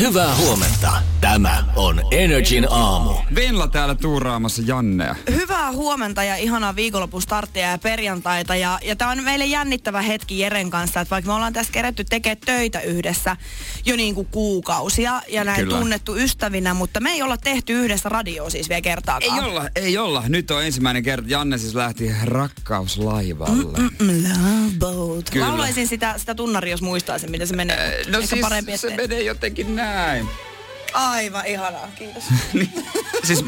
Hyvää huomenta. Tämä on Energin aamu. Venla täällä tuuraamassa Jannea. Hyvää huomenta ja ihanaa viikonlopun starttia ja perjantaita. Ja, ja tämä on meille jännittävä hetki Jeren kanssa, että vaikka me ollaan tässä kerätty tekemään töitä yhdessä jo niin kuin kuukausia ja näin Kyllä. tunnettu ystävinä, mutta me ei olla tehty yhdessä radioa siis vielä kertaakaan. Ei olla, ei olla. Nyt on ensimmäinen kerta. Janne siis lähti rakkauslaivalle. Love boat. Kyllä. Laulaisin sitä, sitä tunnari, jos muistaisin, miten se menee. No Ehkä siis parempi, se menee jotenkin näin. Aivan ihanaa, kiitos. Niin, siis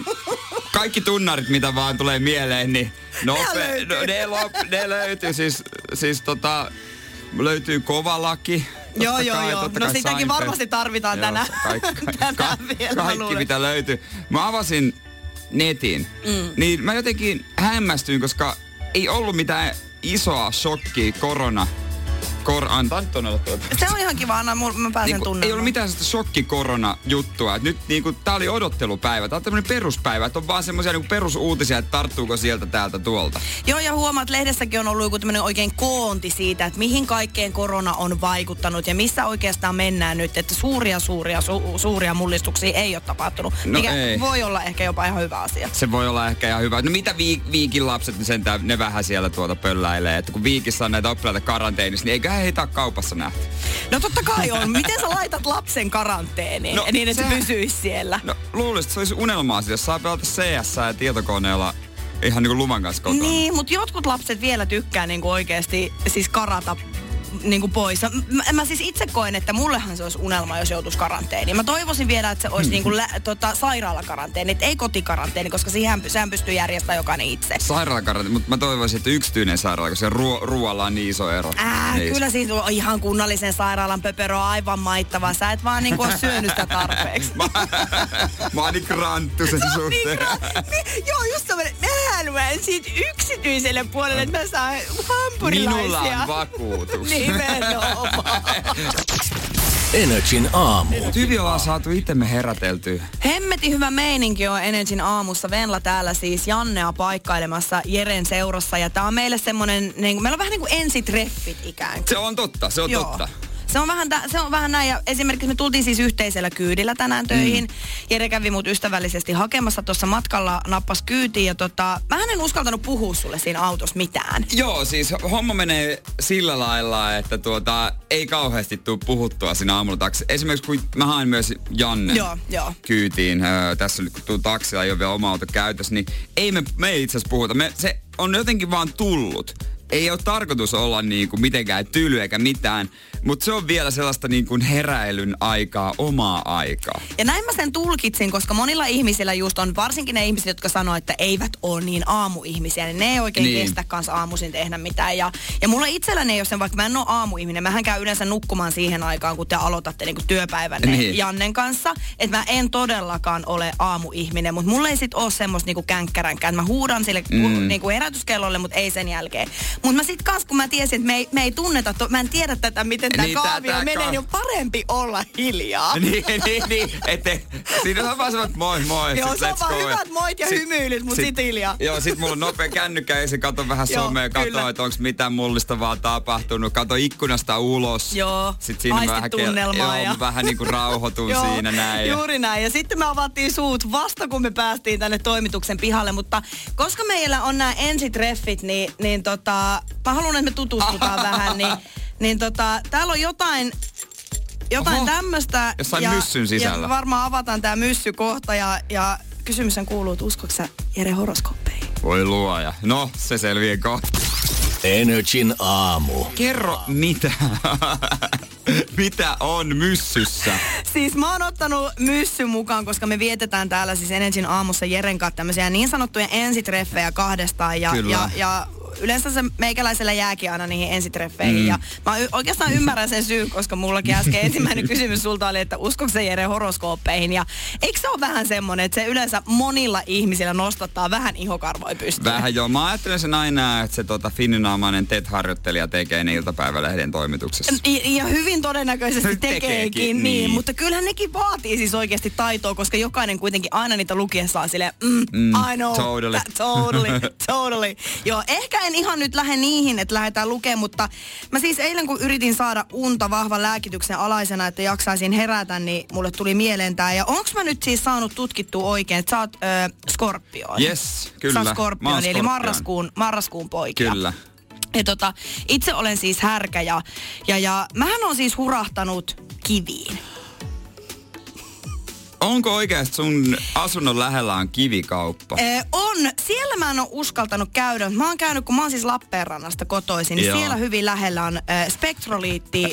kaikki tunnarit, mitä vaan tulee mieleen, niin nope, löytyy. no, ne, lop, ne löytyy. Siis, siis tota, löytyy kova laki. Joo, joo, kai, joo. No sitäkin Seinfeld. varmasti tarvitaan Joo, tänään. Kaikki, Tänään ka- vielä, kaikki luulen. mitä löytyy. Mä avasin netin, mm. niin mä jotenkin hämmästyin, koska ei ollut mitään isoa shokkia korona. Kor, antaa nyt olla tuota. Se on ihan kiva, anna, mä pääsen Niinku, tunnemaan. ei ollut mitään sellaista shokkikorona-juttua. Et nyt niinku, tää oli odottelupäivä. Tää on tämmönen peruspäivä. Että on vaan semmoisia niinku perusuutisia, että tarttuuko sieltä täältä tuolta. Joo, ja huomaat, lehdessäkin on ollut joku tämmöinen oikein koonti siitä, että mihin kaikkeen korona on vaikuttanut ja missä oikeastaan mennään nyt, että suuria, suuria, su- suuria mullistuksia ei ole tapahtunut. No mikä ei. voi olla ehkä jopa ihan hyvä asia. Se voi olla ehkä ihan hyvä. No mitä viik- viikin lapset, niin sentään ne vähän siellä tuota pölläilee. Että kun viikissä on näitä oppilaita karanteenissa, niin eiköhän heitä ole kaupassa nähty. No totta kai on. Miten sä laitat lapsen karanteeniin No, niin, että se pysyisi siellä? No luulisin, että se olisi unelmaa, jos saa pelata CS ja tietokoneella ihan niinku luvan kanssa kotona. Niin, mutta jotkut lapset vielä tykkää niinku oikeasti siis karata niinku pois. Mä, mä siis itse koen, että mullehan se olisi unelma, jos joutuisi karanteeniin. Mä toivoisin vielä, että se olisi niinku lä, tota, sairaalakaranteeni, ei kotikaranteeni, koska siihen, sehän pystyy järjestämään jokainen itse. Sairaalakaranteeni, mutta mä toivoisin, että yksityinen sairaala, koska ruo- ruoalla on niin iso ero. Ää, Niissä. kyllä siis on ihan kunnallisen sairaalan pöperö on aivan maittava. Sä et vaan niinku ole syönyt sitä tarpeeksi. mä, mä oon niin kranttu sen Niin, suhteen. niin, joo, just semmoinen, mä haluan siitä yksityiselle puolelle, että mä saan hampurilaisia. Minulla on vakuutus. Nimenomaan. Energin aamu. Hyvin ollaan saatu itemme heräteltyä. Hemmetin hyvä meininki on Energin aamussa. Venla täällä siis Jannea paikkailemassa Jeren seurassa. Ja tää on meille semmonen, niin meillä on vähän niin kuin ensitreffit ikään kuin. Se on totta, se on Joo. totta. Se on, vähän, se on vähän näin. Ja esimerkiksi me tultiin siis yhteisellä kyydillä tänään töihin. Mm. Jere kävi mut ystävällisesti hakemassa tuossa matkalla, nappas kyytiin. Ja tota, mä en uskaltanut puhua sulle siinä autossa mitään. Joo, siis homma menee sillä lailla, että tuota, ei kauheasti tule puhuttua siinä aamulla taksi. Esimerkiksi kun mä haen myös Janne Joo, joo. kyytiin, öö, tässä nyt kun tuu taksilla, ei ole vielä oma auto käytössä, niin ei me, me ei itse asiassa puhuta. Me, se on jotenkin vaan tullut. Ei ole tarkoitus olla niinku mitenkään tyly eikä mitään, mutta se on vielä sellaista niinku heräilyn aikaa, omaa aikaa. Ja näin mä sen tulkitsin, koska monilla ihmisillä just on, varsinkin ne ihmiset, jotka sanoo, että eivät ole niin aamuihmisiä, niin ne ei oikein Niin. kestä kanssa aamuisin tehdä mitään. Ja, ja mulla itselläni ei ole sen, vaikka mä en ole aamuihminen, mähän käyn yleensä nukkumaan siihen aikaan, kun te aloitatte niin työpäivänne Niin. Jannen kanssa. Että mä en todellakaan ole aamuihminen, mutta mulla ei sit ole semmoista niinku känkkäränkään. Mä huudan sille mm. niinku herätyskellolle, mutta ei sen jälkeen. Mutta mä sit kans, kun mä tiesin, että me ei, me ei tunneta, to, mä en tiedä tätä, miten tämä Niin, niin, tää- kaavio tää menee, ka- niin on parempi olla hiljaa. niin, niin, niin. Ette, siinä on vaan semmoinen moi moi. Joo, sit se on vaan hyvät moit ja hymyilyt, mut sit hiljaa. Joo, sit mulla on nopea kännykkä ja se kato vähän somea, kato, että onks mitään mullistavaa tapahtunut. Kato ikkunasta ulos. Joo, Sit siinä vähän, tunnelmaa joo, ja- vähän niinku rauhoitun Joo, siinä näin. Juuri näin. Ja sitten me avattiin suut vasta, kun me päästiin tänne toimituksen pihalle. Mutta koska meillä on nämä ensitreffit, niin, niin tota, mä haluan, että me tutustutaan vähän. Niin, niin tota, täällä on jotain, jotain tämmöistä. jossain ja, myssyn sisällä. Ja varmaan avataan tämä myssy kohta. Ja, ja kysymys kuuluu, että uskotko sä Jere horoskooppeihin? Voi luoja. No, se selviää kohta. Energin aamu. Kerro mitä. mitä on myssyssä? Siis mä oon ottanut myssy mukaan, koska me vietetään täällä siis Energin aamussa Jeren kanssa tämmöisiä niin sanottuja ensitreffejä kahdestaan. Ja, Kyllä. ja, ja yleensä se meikäläisellä jääkin aina niihin ensitreffeihin. Mm. Ja mä y- oikeastaan ymmärrän sen syyn, koska mullakin äsken ensimmäinen kysymys sulta oli, että uskoko se Jere horoskooppeihin. Ja eikö se ole vähän semmoinen, että se yleensä monilla ihmisillä nostattaa vähän ihokarvoja pystyyn? Vähän joo. Mä ajattelen sen aina, että se tota, finninaamainen TET-harjoittelija tekee ne iltapäivälehden toimituksessa. Ja, ja hyvin todennäköisesti Tekeekin, tekeekin, niin. niin. niin. Mutta kyllähän nekin vaatii siis oikeasti taitoa, koska jokainen kuitenkin aina niitä lukiessaan silleen, mm, Mm, I know, totally. that, totally, totally. Joo, ehkä en ihan nyt lähde niihin, että lähdetään lukemaan, mutta mä siis eilen kun yritin saada unta vahvan lääkityksen alaisena, että jaksaisin herätä, niin mulle tuli mieleen tää. Ja onks mä nyt siis saanut tutkittua oikein, että sä oot ö, skorpioni? Yes, kyllä. Sä oot Mä oon skorpioni, eli marraskuun, marraskuun poikia. Kyllä. Ja tota, itse olen siis härkä ja, ja, ja mähän on siis hurahtanut kiviin. Onko oikeasti sun asunnon lähellä on kivikauppa? Ee, on. Siellä mä en ole uskaltanut käydä. Mä oon käynyt, kun mä oon siis Lappeenrannasta kotoisin, niin Joo. siellä hyvin lähellä on äh, spektroliitti äh,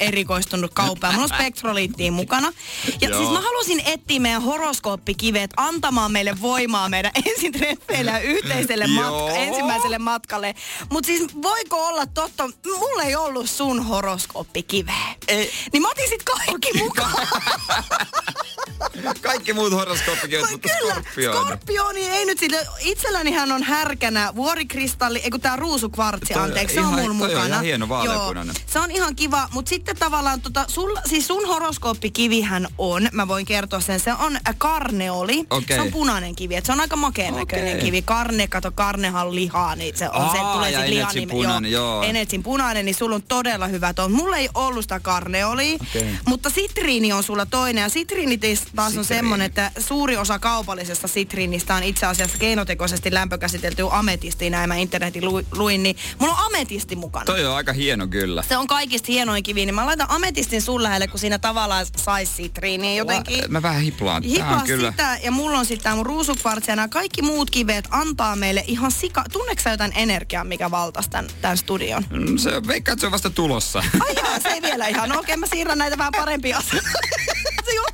erikoistunut kauppa. Mulla on spektroliittia mukana. Ja Joo. siis mä halusin etsiä meidän horoskooppikivet antamaan meille voimaa meidän ensitreffeille ja yhteiselle matka, ensimmäiselle matkalle. Mutta siis voiko olla totta, mulla ei ollut sun horoskooppikiveä. Ei. Niin mä otin sit kaikki mukaan. Kaikki muut horoskooppikin, Voi mutta kyllä, skorpioni. skorpioni ei nyt sille, itselläni hän on härkänä vuorikristalli, ei kun tää ruusukvartsi, Toi anteeksi, se on mulla toi on mukana. ihan hieno vaaleanpunainen. Joo, se on ihan kiva, mutta sitten tavallaan tota, sul, siis sun horoskooppikivihän on, mä voin kertoa sen, se on karneoli, Okei. se on punainen kivi, et se on aika makeen näköinen Okei. kivi, karne, kato karnehan lihaa, niin se on se, Aa, tulee ja sit lihan nime- punainen, joo. Enetsin punainen, niin sulla on todella hyvä ton. Mulla ei ollut sitä karneolia, Okei. mutta sitriini on sulla toinen ja sitriini taas on semmonen, että suuri osa kaupallisesta sitriinistä on itse asiassa keinotekoisesti lämpökäsiteltyä ametistia, näin mä internetin lu- luin, niin mulla on ametisti mukana. Toi on aika hieno kyllä. Se on kaikista hienoin kivi, niin mä laitan ametistin sun lähelle, kun siinä tavallaan sais sitriiniä jotenkin. Mä vähän hiplaan. On kyllä. sitä, ja mulla on sitten mun ruusukvartsi, ja nämä kaikki muut kivet antaa meille ihan sika... Tunneeko sä jotain energiaa, mikä valtas tän, tän studion? Mm, Se, veikkaa, että se on vasta tulossa. Ai jaa, se ei vielä ihan. No okei, mä siirrän näitä vähän parempia asentoja.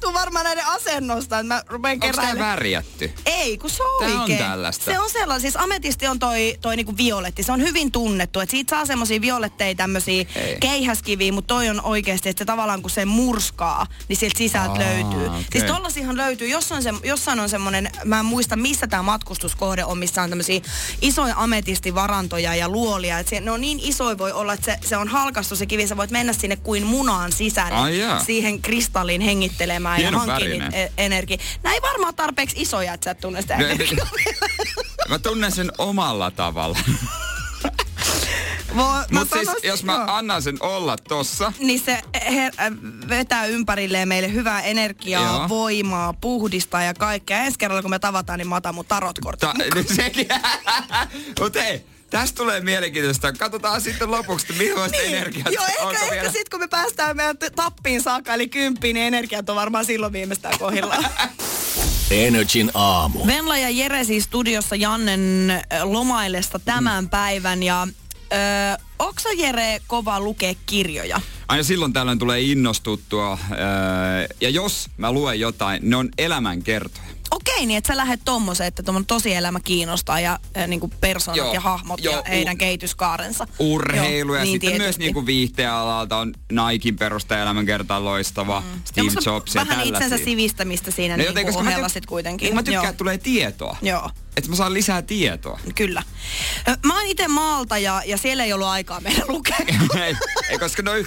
Johtuu varmaan näiden asennosta, että mä rupean keräilemään. värjätty? Ei, kun se on Tää on oikein. tällaista. Se on sellainen, siis ametisti on toi, toi niinku violetti. Se on hyvin tunnettu, että siitä saa semmosia violetteja tämmösiä Ei. keihäskiviä, mutta toi on oikeasti, että se tavallaan kun se murskaa, niin sieltä sisältä Aa, löytyy. okei. Siis tollasihan löytyy, jossain, on se, jossain on semmonen, mä en muista missä tämä matkustuskohde on, missä on tämmöisiä isoja ametistivarantoja ja luolia. Et se, ne on niin isoja voi olla, että se, se on halkastu se kivi, sä voit mennä sinne kuin munaan sisälle Ai jaa. siihen kristallin hengittelemään Hieno ja hankkia värinen. niitä e- energiaa. Nämä ei varmaan tarpeeksi isoja, että sä et tunne sitä No, energiaa. Mä tunnen sen omalla tavalla. Mutta siis, jos mä joo. annan sen olla tossa, niin se her, äh, vetää ympärilleen meille hyvää energiaa, Joo. voimaa, puhdistaa ja kaikkea. Ensi kerralla kun me tavataan, niin mä otan mun tarotkortin. Ta- sekin. Mut hei, tästä tulee mielenkiintoista. Katsotaan sitten lopuksi, että millaista energiaa Niin. Joo, ehkä, onko ehkä vielä. sitten kun me päästään meidän tappiin saakka, eli kymppiin, niin energiat on varmaan silloin viimeistään kohdillaan. Energin aamu. Venla ja Jere siis studiossa Jannen ö, lomaillesta tämän päivän ja ö, onko Jere kova lukea kirjoja? Aina silloin tällöin tulee innostuttua. öö, Ja jos mä luen jotain, ne on elämänkertoja. Okei, niin että sä lähdet tommoseen, että tuommoinen tosielämä kiinnostaa ja äh, niinku persoonat Joo, ja hahmot joo, ja heidän u- kehityskaarensa. Urheilu Joo, ja niin sitten myös tietysti. niinku viihteen alalta on Naikin perustaja elämänkerta on loistava, Steve Semmosta Jobs ja Vähän tällaisia. itsensä sivistämistä siinä No niin joten, kuin koska mä ohella tyk- sit kuitenkin. Mä tykkään, että tulee tietoa. Joo. Että mä saan lisää tietoa. Kyllä. Mä oon itse maalta ja, ja siellä ei ollut aikaa meidän lukea. ei, ei, koska noi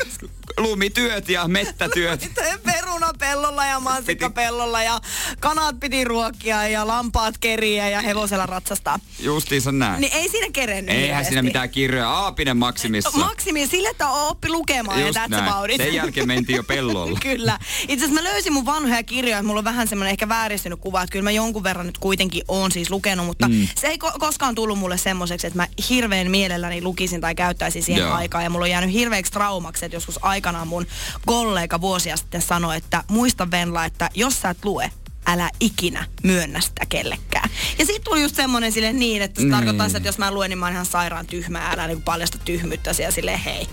lumityöt ja mettätyöt. Perunapellolla ja mansikkapellolla ja kanat piti ruokkia ja lampaat keriä ja hevosella ratsastaa. Justiinsa näin. Niin ei siinä kerennyt Eihän hirveästi. siinä mitään kirjoja. Aapinen maksimissa. Maksimi sille, että oppi lukemaan Just ja that's about it. Sen jälkeen mentiin jo pellolla. kyllä. Itse asiassa mä löysin mun vanhoja kirjoja, että mulla on vähän semmoinen ehkä vääristynyt kuva, että kyllä mä jonkun verran nyt kuitenkin oon siis lukenut, mutta mm. se ei ko- koskaan tullut mulle semmoiseksi, että mä hirveän mielelläni lukisin tai käyttäisin siihen Joo. aikaa. Ja mulla on jäänyt hirveäksi traumaksi, että joskus aikanaan mun kollega vuosia sitten sanoi, että muista Venla, että jos sä et lue, älä ikinä myönnä sitä kellekään. Ja sitten tuli just semmonen sille niin, että se Niin. tarkoittaa sitä, että jos mä luen, niin mä oon ihan sairaan tyhmää, älä niin paljasta tyhmyyttä siellä silleen hei.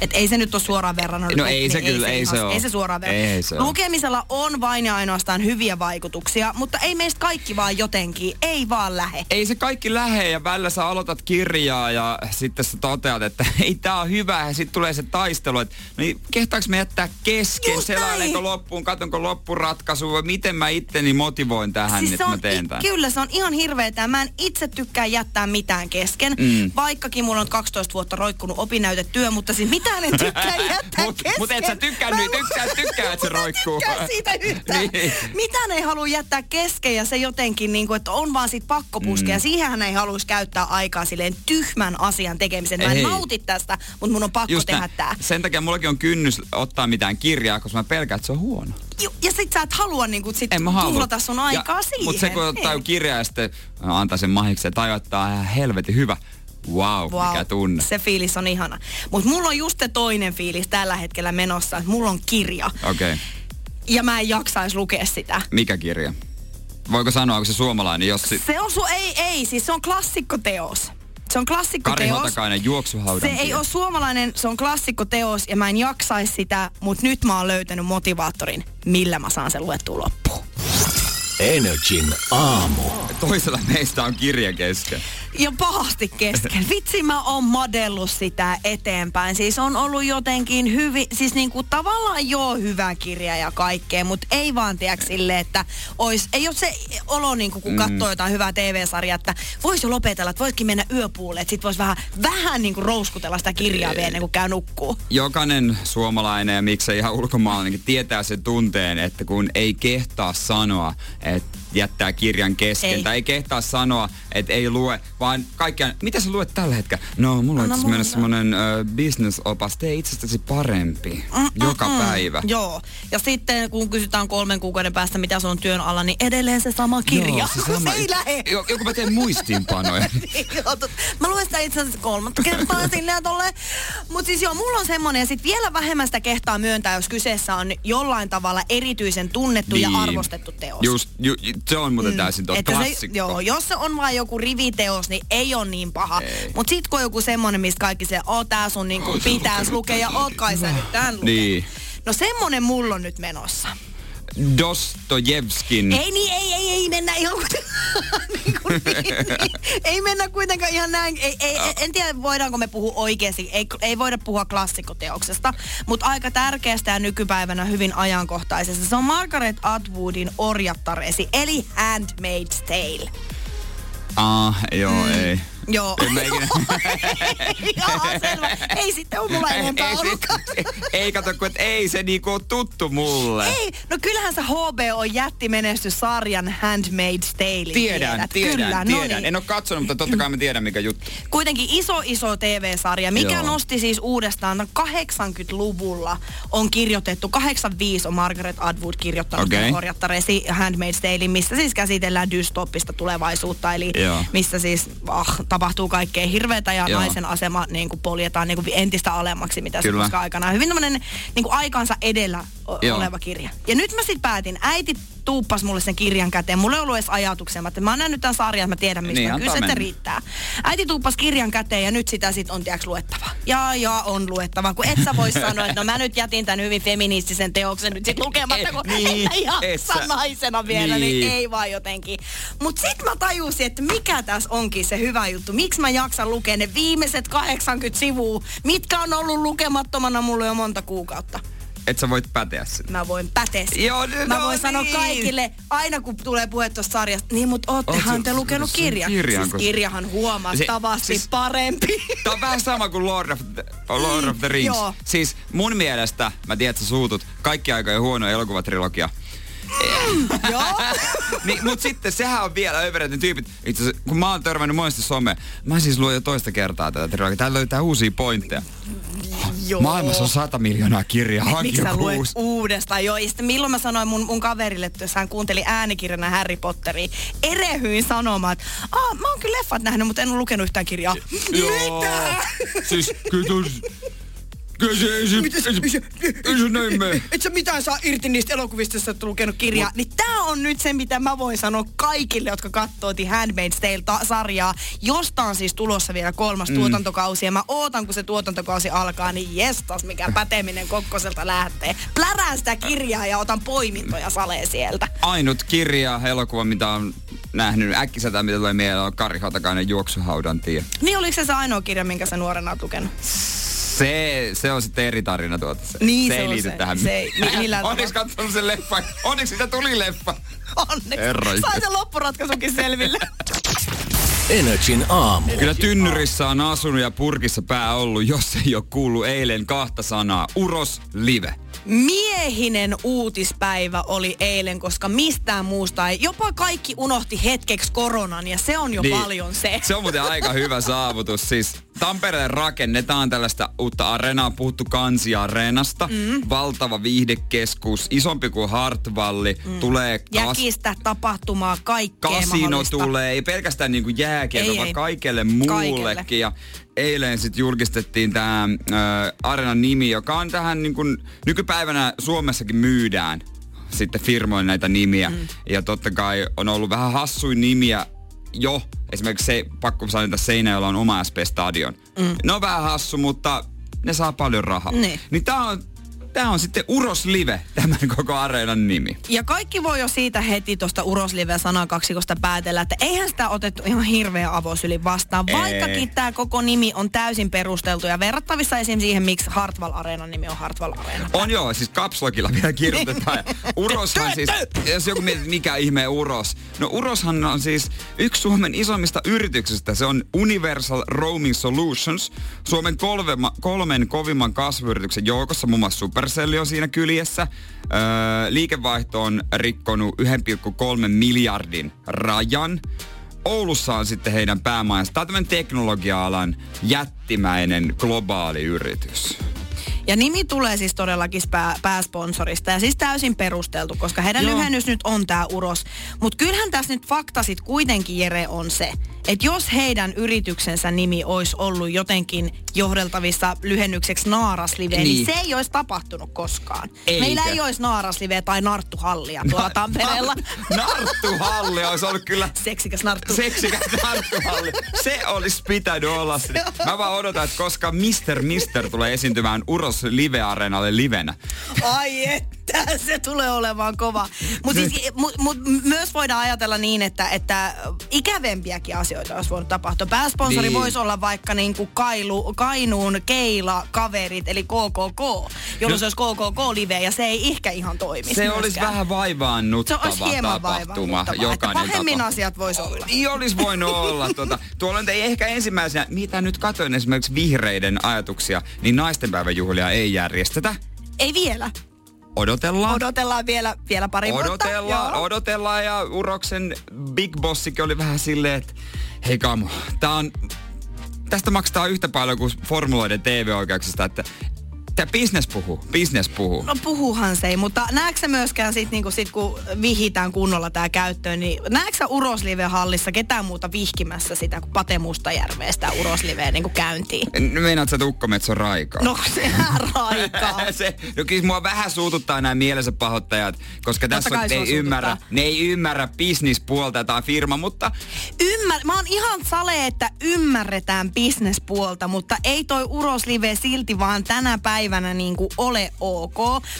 Et ei se nyt ole suoraan verran. No ei se kyllä, ei se. Ei se suoraan verran. Ei se oo. Lukemisella on vain ja ainoastaan hyviä vaikutuksia, mutta ei meistä kaikki vaan jotenkin, ei vaan lähe. ei se kaikki lähe ja välillä sä aloitat kirjaa ja sitten sä toteat, että ei tää on hyvä ja sitten tulee se taistelu, että no niin kehtaanko mä jättää kesken, Just selailenko loppuun, katsonko loppuratkaisu vai miten mä itteni motivoin tähän, Siis että mä teen tämän. Kyllä, se on ihan hirveetä. Mä en itse tykkää jättää mitään kesken, Mm. vaikkakin mulla on 12 vuotta roikkunut opinnäytetyö, mutta siis mitään en tykkää jättää Mut- kesken. mut et sä tykkää Mä en- nyt, tykkää- tykkää, että se Mut roikkuu. tykkää siitä yhtään. Niin. Mitään ei halua jättää kesken ja se jotenkin niin kuin, että on vaan sit pakko puskea. Mm. Siihenhän ei haluaisi käyttää aikaa silleen tyhmän asian tekemiseen. Mä en nauti tästä, mutta mun on pakko Just tehdä tää. Sen takia mullakin on kynnys ottaa mitään kirjaa, koska mä pelkään, että se on huono. Ju- Ja sit sä et halua niin kuin, sit mä tuhlata sun aikaa siihen. Mutta se kun ottaa kirjaa ja sitten antaa sen mahiksi ja tajoittaa ihan helvetin hyvä. Wow, wow, mikä tunne. Se fiilis on ihana. Mutta mulla on just se toinen fiilis tällä hetkellä menossa, että mulla on kirja. Okei. Okay. Ja mä en jaksaisi lukea sitä. Mikä kirja? Voiko sanoa, onko se suomalainen? Jos si- Se on su- ei, ei, siis se on klassikkoteos. Se on Kari klassikkoteos. Hotakainen juoksuhaudan Se ei tie. ole suomalainen, se on klassikkoteos ja mä en jaksaisi sitä, mutta nyt mä oon löytänyt motivaattorin, millä mä saan sen luettua loppuun. Energin aamu. Toisella meistä on kirja kesken. Ja pahasti kesken. Vitsi mä oon modellut sitä eteenpäin. Siis on ollut jotenkin hyvin, siis niinku tavallaan joo hyvä kirja ja kaikkea, mutta ei vaan tiedä sille, että ois, ei ole se olo niinku kun katsoo jotain hyvää TV-sarjaa, että voisi jo lopetella, että voisikin mennä yöpuulle, että sit vois vähän, vähän niinku rouskutella sitä kirjaa vielä ennen kuin käy nukkuu. Jokainen suomalainen ja miksei ihan ulkomaalainenkin tietää sen tunteen, että kun ei kehtaa sanoa, että jättää kirjan kesken. Ei. Tai ei kehtaa sanoa, että ei lue, vaan kaikkiaan, mitä sä luet tällä hetkellä? No, mulla on Anna itse mennä semmonen uh, business-opas, tee itsestäsi parempi joka päivä. Joo. Ja sitten kun kysytään kolmen kuukauden päästä, mitä sun on työn alla, niin edelleen se sama kirja. Joo, se, sama. se ei lähe. Jo- Joku mä teen muistiinpanoja. Tot- Mä luen sitä itse asiassa kolmatta kertaa silleen ja tolleen. Mut siis joo, mulla on semmonen ja sit vielä vähemmän sitä kehtaa myöntää, jos kyseessä on jollain tavalla erityisen tunnettu ja Niin. arvostettu teos. Just, ju, se on muuten täysin totta. Että se, joo, jos se on vain joku riviteos, niin ei ole niin paha. Ei. Mut sit kun on joku semmonen, mistä kaikki se, oo tää sun niinku pitäis lukea ja oot kai sä nyt tän lukenut. Niin. No semmonen mulla on nyt menossa. Dostojevskin. Ei niin, ei, ei, ei mennä ihan niin kuin, niin, niin. Ei mennä kuitenkaan ihan näin. Ei, ei, en tiedä, voidaanko me puhua oikeasti. Ei, ei voida puhua klassikkoteoksesta, mutta aika tärkeästä ja nykypäivänä hyvin ajankohtaisesta. Se on Margaret Atwoodin Orjattaresi, eli Handmaid's Tale. Ah, joo, Mm. ei. Joo. En mä ikinä. Joo, selvä. Ei sitten ole mulla enempää ei, ollutkaan. ei, ei kato, kun et ei se niinku ole tuttu mulle. Ei, no kyllähän se HBO jättimenestys sarjan Handmaid's Tale. Tiedän, tiedät. tiedän, Kyllä, no tiedän. niin. En ole katsonut, mutta totta kai mä tiedän mikä juttu. kuitenkin iso, iso TV-sarja, mikä Joo. nosti siis uudestaan 80-luvulla on kirjoitettu, 85 on Margaret Atwood kirjoittanut okay. Orjattaresi Handmaid's Tale, missä siis käsitellään dystopista tulevaisuutta, eli Joo. missä siis ah, tapahtuu kaikkea hirveätä ja Joo. naisen asema niin kuin poljetaan niin kuin entistä alemmaksi, mitä se Kyllä. koskaan aikana. Hyvin tämmöinen niin kuin aikansa edellä o- oleva kirja. Ja nyt mä sitten päätin, äiti tuuppas mulle sen kirjan käteen. Mulla ei ollut edes ajatuksia, mä, että mä oon nähnyt tämän sarjan, että mä tiedän mistä Niin, on kyse, että riittää. Äiti tuuppas kirjan käteen ja nyt sitä sit on tiiäks luettava. Ja ja on luettava, kun et sä voi sanoa, että no mä nyt jätin tämän hyvin feministisen teoksen nyt sit lukematta, kun Niin, et jaksa naisena vielä, niin. niin. niin ei vaan jotenkin. Mut sit mä tajusin, että mikä tässä onkin se hyvä juttu. Miksi mä jaksan lukea ne viimeiset 80 sivua, mitkä on ollut lukemattomana mulle jo monta kuukautta. Et sä voit päteä sitä. Mä voin päteä sitä. Joo, no Mä voin sanoa niin. kaikille, aina kun tulee puhe tuosta sarjasta, niin mut oottehan Oot te lukenut kirjan. kirjan, siis kun- kirjahan huomattavasti Se- siis- parempi. Tää on vähän sama kuin Lord of the, Lord of the Rings. Joo. Siis mun mielestä, mä tiedän, että sä suutut, kaikki aikojen huono elokuvatrilogia. Joo. niin, mut sitten sehän on vielä överetin tyypit. Itse asiassa, kun mä oon törmännyt monesti someen, mä siis luen jo toista kertaa tätä trilogiaa. Täällä löytää uusia pointteja. Joo. Maailmassa on sata miljoonaa kirjaa, Miksi hanki sä joku luet uusi. uudestaan? Joo, ja sitten milloin mä sanoin mun, mun kaverille, että jos hän kuunteli äänikirjana Harry Potteria, erehyin sanomaan, että Aa, mä oon kyllä leffat nähnyt, mutta en ole lukenut yhtään kirjaa. Mitä? Siis kyllä Kyllä se se, Mites- se, se näin mene. Et sä mitään saa irti niistä elokuvista, jos sä oot lukenut kirjaa. Niin tää on nyt se, mitä mä voin sanoa kaikille, jotka katsoo The Handmaid's Tale-sarjaa. Josta on siis tulossa vielä kolmas mm. tuotantokausi. Ja mä ootan, kun se tuotantokausi alkaa, niin jestas, mikä päteminen Kokkoselta lähtee. Plärään sitä kirjaa ja otan poimintoja salee sieltä. Ainut kirja, elokuva, mitä on nähnyt äkkiseltä, mitä tulee mieleen, on Kari Hotakainen juoksuhaudan tie. Niin oliko se se ainoa kirja, minkä sä nuorena oot lukenut? Se, se on sitten eri tarina tuota. Se, Niin, se, se ei on liity se. tähän. Se ei mi- millään Onneksi katsonut sen leffa. Onneksi sitä tuli leffa. Onneksi. Herra Sai sen loppuratkaisunkin selville. Energin aamu. Kyllä tynnyrissä on asunut ja purkissa pää ollut, jos ei ole kuullut eilen kahta sanaa. Uros live. Miehinen uutispäivä oli eilen, koska mistään muusta ei. Jopa kaikki unohti hetkeksi koronan ja se on jo niin, paljon se. Se on muuten aika hyvä saavutus. Siis Tampereen rakennetaan tällaista uutta areenaa, puhuttu Kansi-areenasta. Mm. Valtava viihdekeskus, isompi kuin Hartvalli. Mm. Tulee kas- Jäkistä tapahtumaa, kaikkea kasino tulee, ei pelkästään niinku jääkiekko, vaan kaikelle muullekin. Kaikelle. Ja eilen sitten julkistettiin tämä areenan nimi, joka on tähän niinku, nykypäivänä Suomessakin myydään sitten firmoille näitä nimiä. Mm. Ja totta kai on ollut vähän hassuin nimiä jo. Esimerkiksi se, pakko sanoa, että Seinäjoella on oma SP-stadion. Mm. Ne on vähän hassu, mutta ne saa paljon rahaa. Niin. Niin tää on, tää on sitten Uros Live, tämän koko areenan nimi. Ja kaikki voi jo siitä heti tuosta Uroslive sanakaksikosta päätellä, että eihän sitä otettu ihan hirveä avosyli vastaan, Ei. vaikkakin tämä koko nimi on täysin perusteltu ja verrattavissa esim. siihen, miksi Hartwall Areenan nimi on Hartwall Areena. On joo, siis kapslokilla vielä kirjoitetaan. Uroshan siis, jos joku mietit, mikä ihme Uros. No Uroshan on siis yksi Suomen isommista yrityksistä. Se on Universal Roaming Solutions. Suomen kolme, kolmen kovimman kasvuyrityksen joukossa, muun muassa Supercell on siinä kyljessä. Öö, liikevaihto on rikkonut 1,3 miljardin rajan. Oulussa on sitten heidän päämajansa. Tämä on tämmöinen teknologia-alan jättimäinen globaali yritys. Ja nimi tulee siis todellakin pää, pääsponsorista ja siis täysin perusteltu, koska heidän Joo. lyhennys nyt on tämä Uros. Mutta kyllähän tässä nyt fakta sit kuitenkin, Jere, on se, että jos heidän yrityksensä nimi olisi ollut jotenkin johdeltavissa lyhennykseksi Naaraslive, niin, Niin. se ei olisi tapahtunut koskaan. Eikä. Meillä ei olisi Naaraslive tai Narttuhallia tuolla Tampereella. Narttuhalli olisi ollut kyllä Seksikäs Narttu. seksikäs narttuhalli. Se olisi pitänyt olla. Mä vaan odotan, että koska Mr. Mister tulee esiintymään Uros Live-areenalle livenä. Ai että, se tulee olemaan kova. Mutta siis, mut, mut myös voidaan ajatella niin, että, että ikävempiäkin asioita olisi voinut tapahtua. Pääsponsori Niin. niin. voisi olla vaikka niinku Kailu, Kainuun Keila kaverit, eli KKK, jolloin No- se olisi KKK live ja se ei ehkä ihan toimisi Se olisi myöskään. vähän se vaivaannuttava olisi hieman tapahtuma. vaivaannuttavaa, että Jokainen pahemmin tapa. asiat voisi olla. Niin olisi voinut olla. Tuota. Tuolla ei ehkä ensimmäisenä, mitä nyt katoin esimerkiksi vihreiden ajatuksia, niin naistenpäiväjuhlia ei järjestetä. Ei vielä. Odotellaan. Odotellaan vielä, vielä pari vuotta. Odotellaan, Joo. odotellaan ja Uroksen Big Bossikin oli vähän silleen, että hei Kamu, tää on, tästä maksetaan yhtä paljon kuin formuloiden TV-oikeuksista, että tämä business puhuu, business puhuu. No puhuhan se ei, mutta näetkö myöskään sit, niinku sit kun vihitään kunnolla tää käyttöön, niin näetkö sä Uroslive-hallissa ketään muuta vihkimässä sitä kuin Pate Mustajärveä sitä Urosliveä niinku käyntiin? Meinaat sä, että Ukkometso raikaa? No sehän raikaa. se, no kyllä mua vähän suututtaa nämä mielensä pahoittajat, koska tässä on, ne, ei suututtaa. ymmärrä, ne ei ymmärrä bisnispuolta tai firma, mutta Ymmär, mä oon ihan sale, että ymmärretään bisnespuolta, mutta ei toi Uroslive silti vaan tänä päivänä niinku ole ok,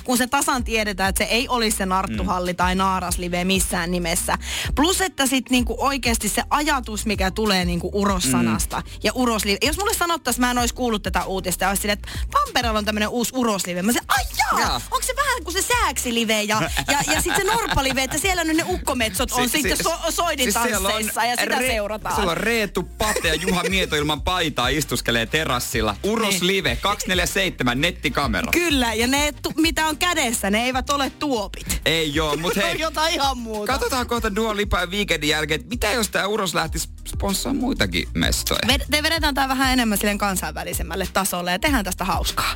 kun se tasan tiedetään, että se ei olisi se Narttuhalli tai Naaraslive missään nimessä. Plus, että sit niinku oikeasti se ajatus, mikä tulee niinku Uros-sanasta ja Uroslive. Jos mulle sanottaisiin, mä en olisi kuullut tätä uutista ja olisi silleen, että Tampereella on tämmöinen uusi Uroslive. Mä se, ai jaa, Jaa. onko se vähän kuin se Sääksilive ja, ja, ja sitten se Norppalive, että siellä nyt ne ukkometsot on Si- sitten si- so, soidin siis siellä on tansseissa ja sitä Re- seurataan. Siellä on Reetu Pate ja Juha Mieto ilman paitaa istuskelee terassilla. Uros Niin. Live 247 nettikamera. Kyllä, ja ne, tu, mitä on kädessä, ne eivät ole tuopit. Ei joo, mut Ne hei, on jotain ihan muuta. katsotaan kohta Dua Lipa ja Weekendin jälkeen, että mitä jos tää Uros lähtisi sponssaamaan muitakin mestoja? Ved, te vedetään tää vähän enemmän silleen kansainvälisemmälle tasolle ja tehdään tästä hauskaa.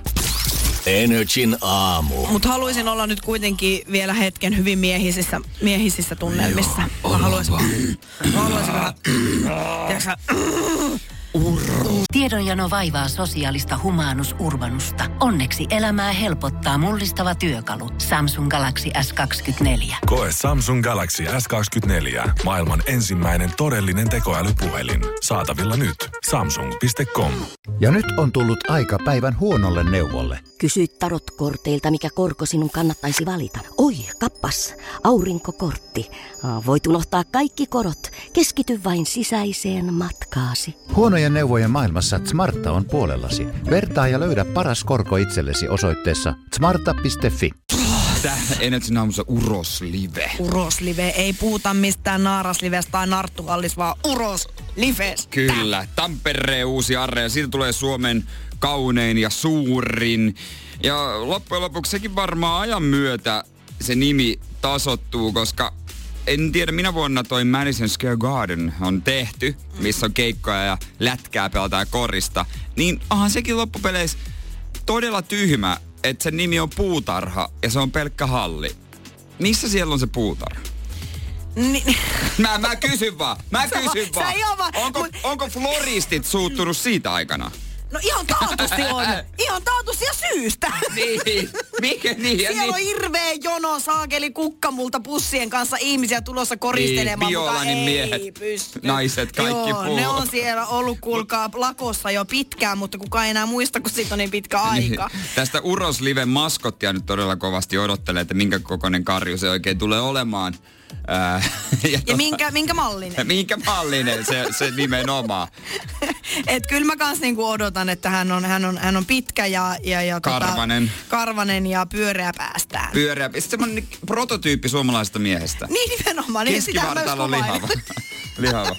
Energin aamu. Mutta haluaisin olla nyt kuitenkin vielä hetken hyvin miehisissä, miehisissä tunnelmissa. Mä haluaisin, mä haluaisin vähän, sä, Tiedonjano vaivaa sosiaalista humanus urbanusta. Onneksi elämää helpottaa mullistava työkalu. Samsung Galaxy S24. Koe Samsung Galaxy S24. Maailman ensimmäinen todellinen tekoälypuhelin. Saatavilla nyt. Samsung.com. Ja nyt on tullut aika päivän huonolle neuvolle. Kysyit tarotkorteilta, mikä korko sinun kannattaisi valita. Oi, kappas, aurinkokortti. Voit unohtaa kaikki korot. Keskity vain sisäiseen matkaasi. Huonojen neuvojen maailmassa Smarta on puolellasi. Vertaa ja löydä paras korko itsellesi osoitteessa smarta.fi. Tää Energin aamussa Uroslive. Uroslive. Ei puhuta mistään naaraslivestä tai narttuhallis, vaan uroslives. Kyllä, Tampereen uusi arre ja siitä tulee Suomen kaunein ja suurin. Ja loppujen lopuksi sekin varmaan ajan myötä se nimi tasottuu, koska en tiedä minä vuonna toi Madison Square Garden on tehty, missä on keikkoja ja lätkää pelataan korista. Niin onhan sekin loppupeleissä todella tyhmä, että sen nimi on puutarha ja se on pelkkä halli. Missä siellä on se puutarha? Ni- Mä, mä kysyn vaan, mä Sä- kysyn sä vaan. vaan- Onko, mut- onko floristit suuttunut siitä aikana? No ihan taatusti on. Ihan taatusti ja syystä. Niin, mikä niin ja Siellä on niin. hirveä jono saakeli kukkamulta pussien kanssa ihmisiä tulossa koristelemaan. Niin, mukaan. Ei miehet, pysty. naiset, kaikki Joo, puhuu. ne on siellä ollut kuulkaa lakossa jo pitkään, mutta kukaan ei enää muista, kun siitä on niin pitkä aika. Niin. Tästä Urosliven maskottia nyt todella kovasti odottelee, että minkä kokoinen karju se oikein tulee olemaan. Ää, Ja tota- minkä, minkä mallinen? Minkä mallinen se, se nimenomaan. Et kyllä mä kans niinku odotan, että hän on, hän on, hän on pitkä ja, ja, ja Karvanen. Tota, karvanen ja pyöreä päästään. Pyöreä. Sitten semmonen prototyyppi suomalaisesta miehestä. niin nimenomaan, niin sitä mä lihava. lihava.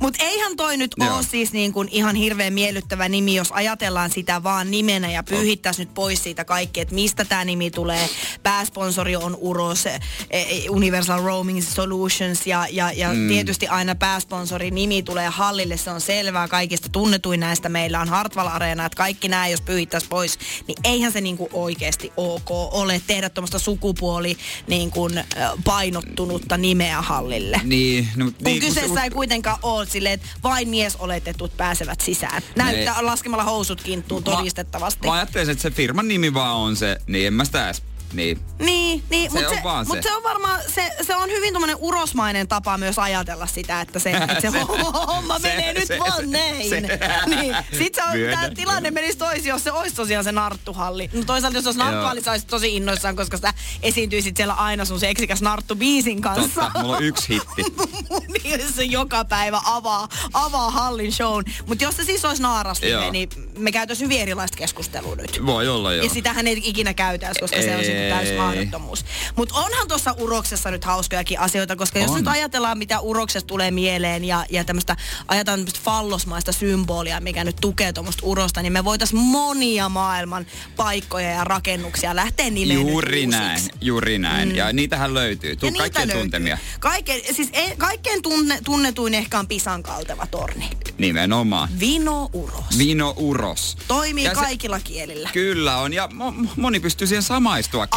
Mutta eihän toi nyt Joo. ole siis niin kuin ihan hirveän miellyttävä nimi, jos ajatellaan sitä vaan nimenä ja pyyhittäisiin nyt pois siitä kaikki, että mistä tämä nimi tulee. Pääsponsori on Uros, e, e, Universal Roaming Solutions ja, ja, ja mm. tietysti aina pääsponsori nimi tulee hallille, se on selvää. Kaikista tunnetuin näistä meillä on Hartwall Arena, että kaikki nämä jos pyyhittäisiin pois, niin eihän se niin kuin oikeasti ok ole tehdä tuommoista sukupuoli niin kuin, painottunutta nimeä hallille. Niin, no, Kun niin, kyseessä se- ei kuitenkaan ole silleen, että vain miesoletetut pääsevät sisään. Näyttää laskemalla housut kinttuun todistettavasti. Mä, mä ajattelin, että se firman nimi vaan on se, niin en mä sitä edes, niin. Niin, niin Se mutta on se, vaan mut se. se on varmaan, se, se on hyvin tommonen urosmainen tapa myös ajatella sitä, että se, että se, Se- homma se- menee nyt se- vaan se- näin. se- niin. Sitten se on, tää tilanne menisi toisin, jos se olisi tosiaan se narttuhalli. No toisaalta jos olisi narttuhalli, sä olisit tosi innoissaan, koska sitä esiintyisit siellä aina sun seksikäs narttu biisin kanssa. Totta, mulla on yksi hitti. niin se joka päivä avaa, avaa hallin shown. Mutta jos se siis olisi naaraslive, Joo. niin me käytäisiin hyvin erilaista keskustelua nyt. Voi olla joo. Ja sitähän ei ikinä käytäisi, koska se on sitten täys mahdottomuus. Mutta onhan tuossa uroksessa nyt hauskojakin asioita, koska jos On. nyt ajatellaan, mitä uroksesta tulee mieleen ja, ja tämmöistä, ajatellaan tämmöistä fallosmaista symbolia, mikä nyt tukee tuommoista urosta, niin me voitaisiin monia maailman paikkoja ja rakennuksia lähteä nimeämään Juuri näin, juuri näin. Mm. Ja niitähän löytyy. Tuu kaikkien löytyy. tuntemia. Kaikkein, siis e, kaikkein tunne, tunnetuin ehkä on Pisan kalteva torni. Nimenomaan. Vino Uros. Vino Uros. Toimii Ja se- kaikilla kielillä. Kyllä on, ja mo- moni pystyy siihen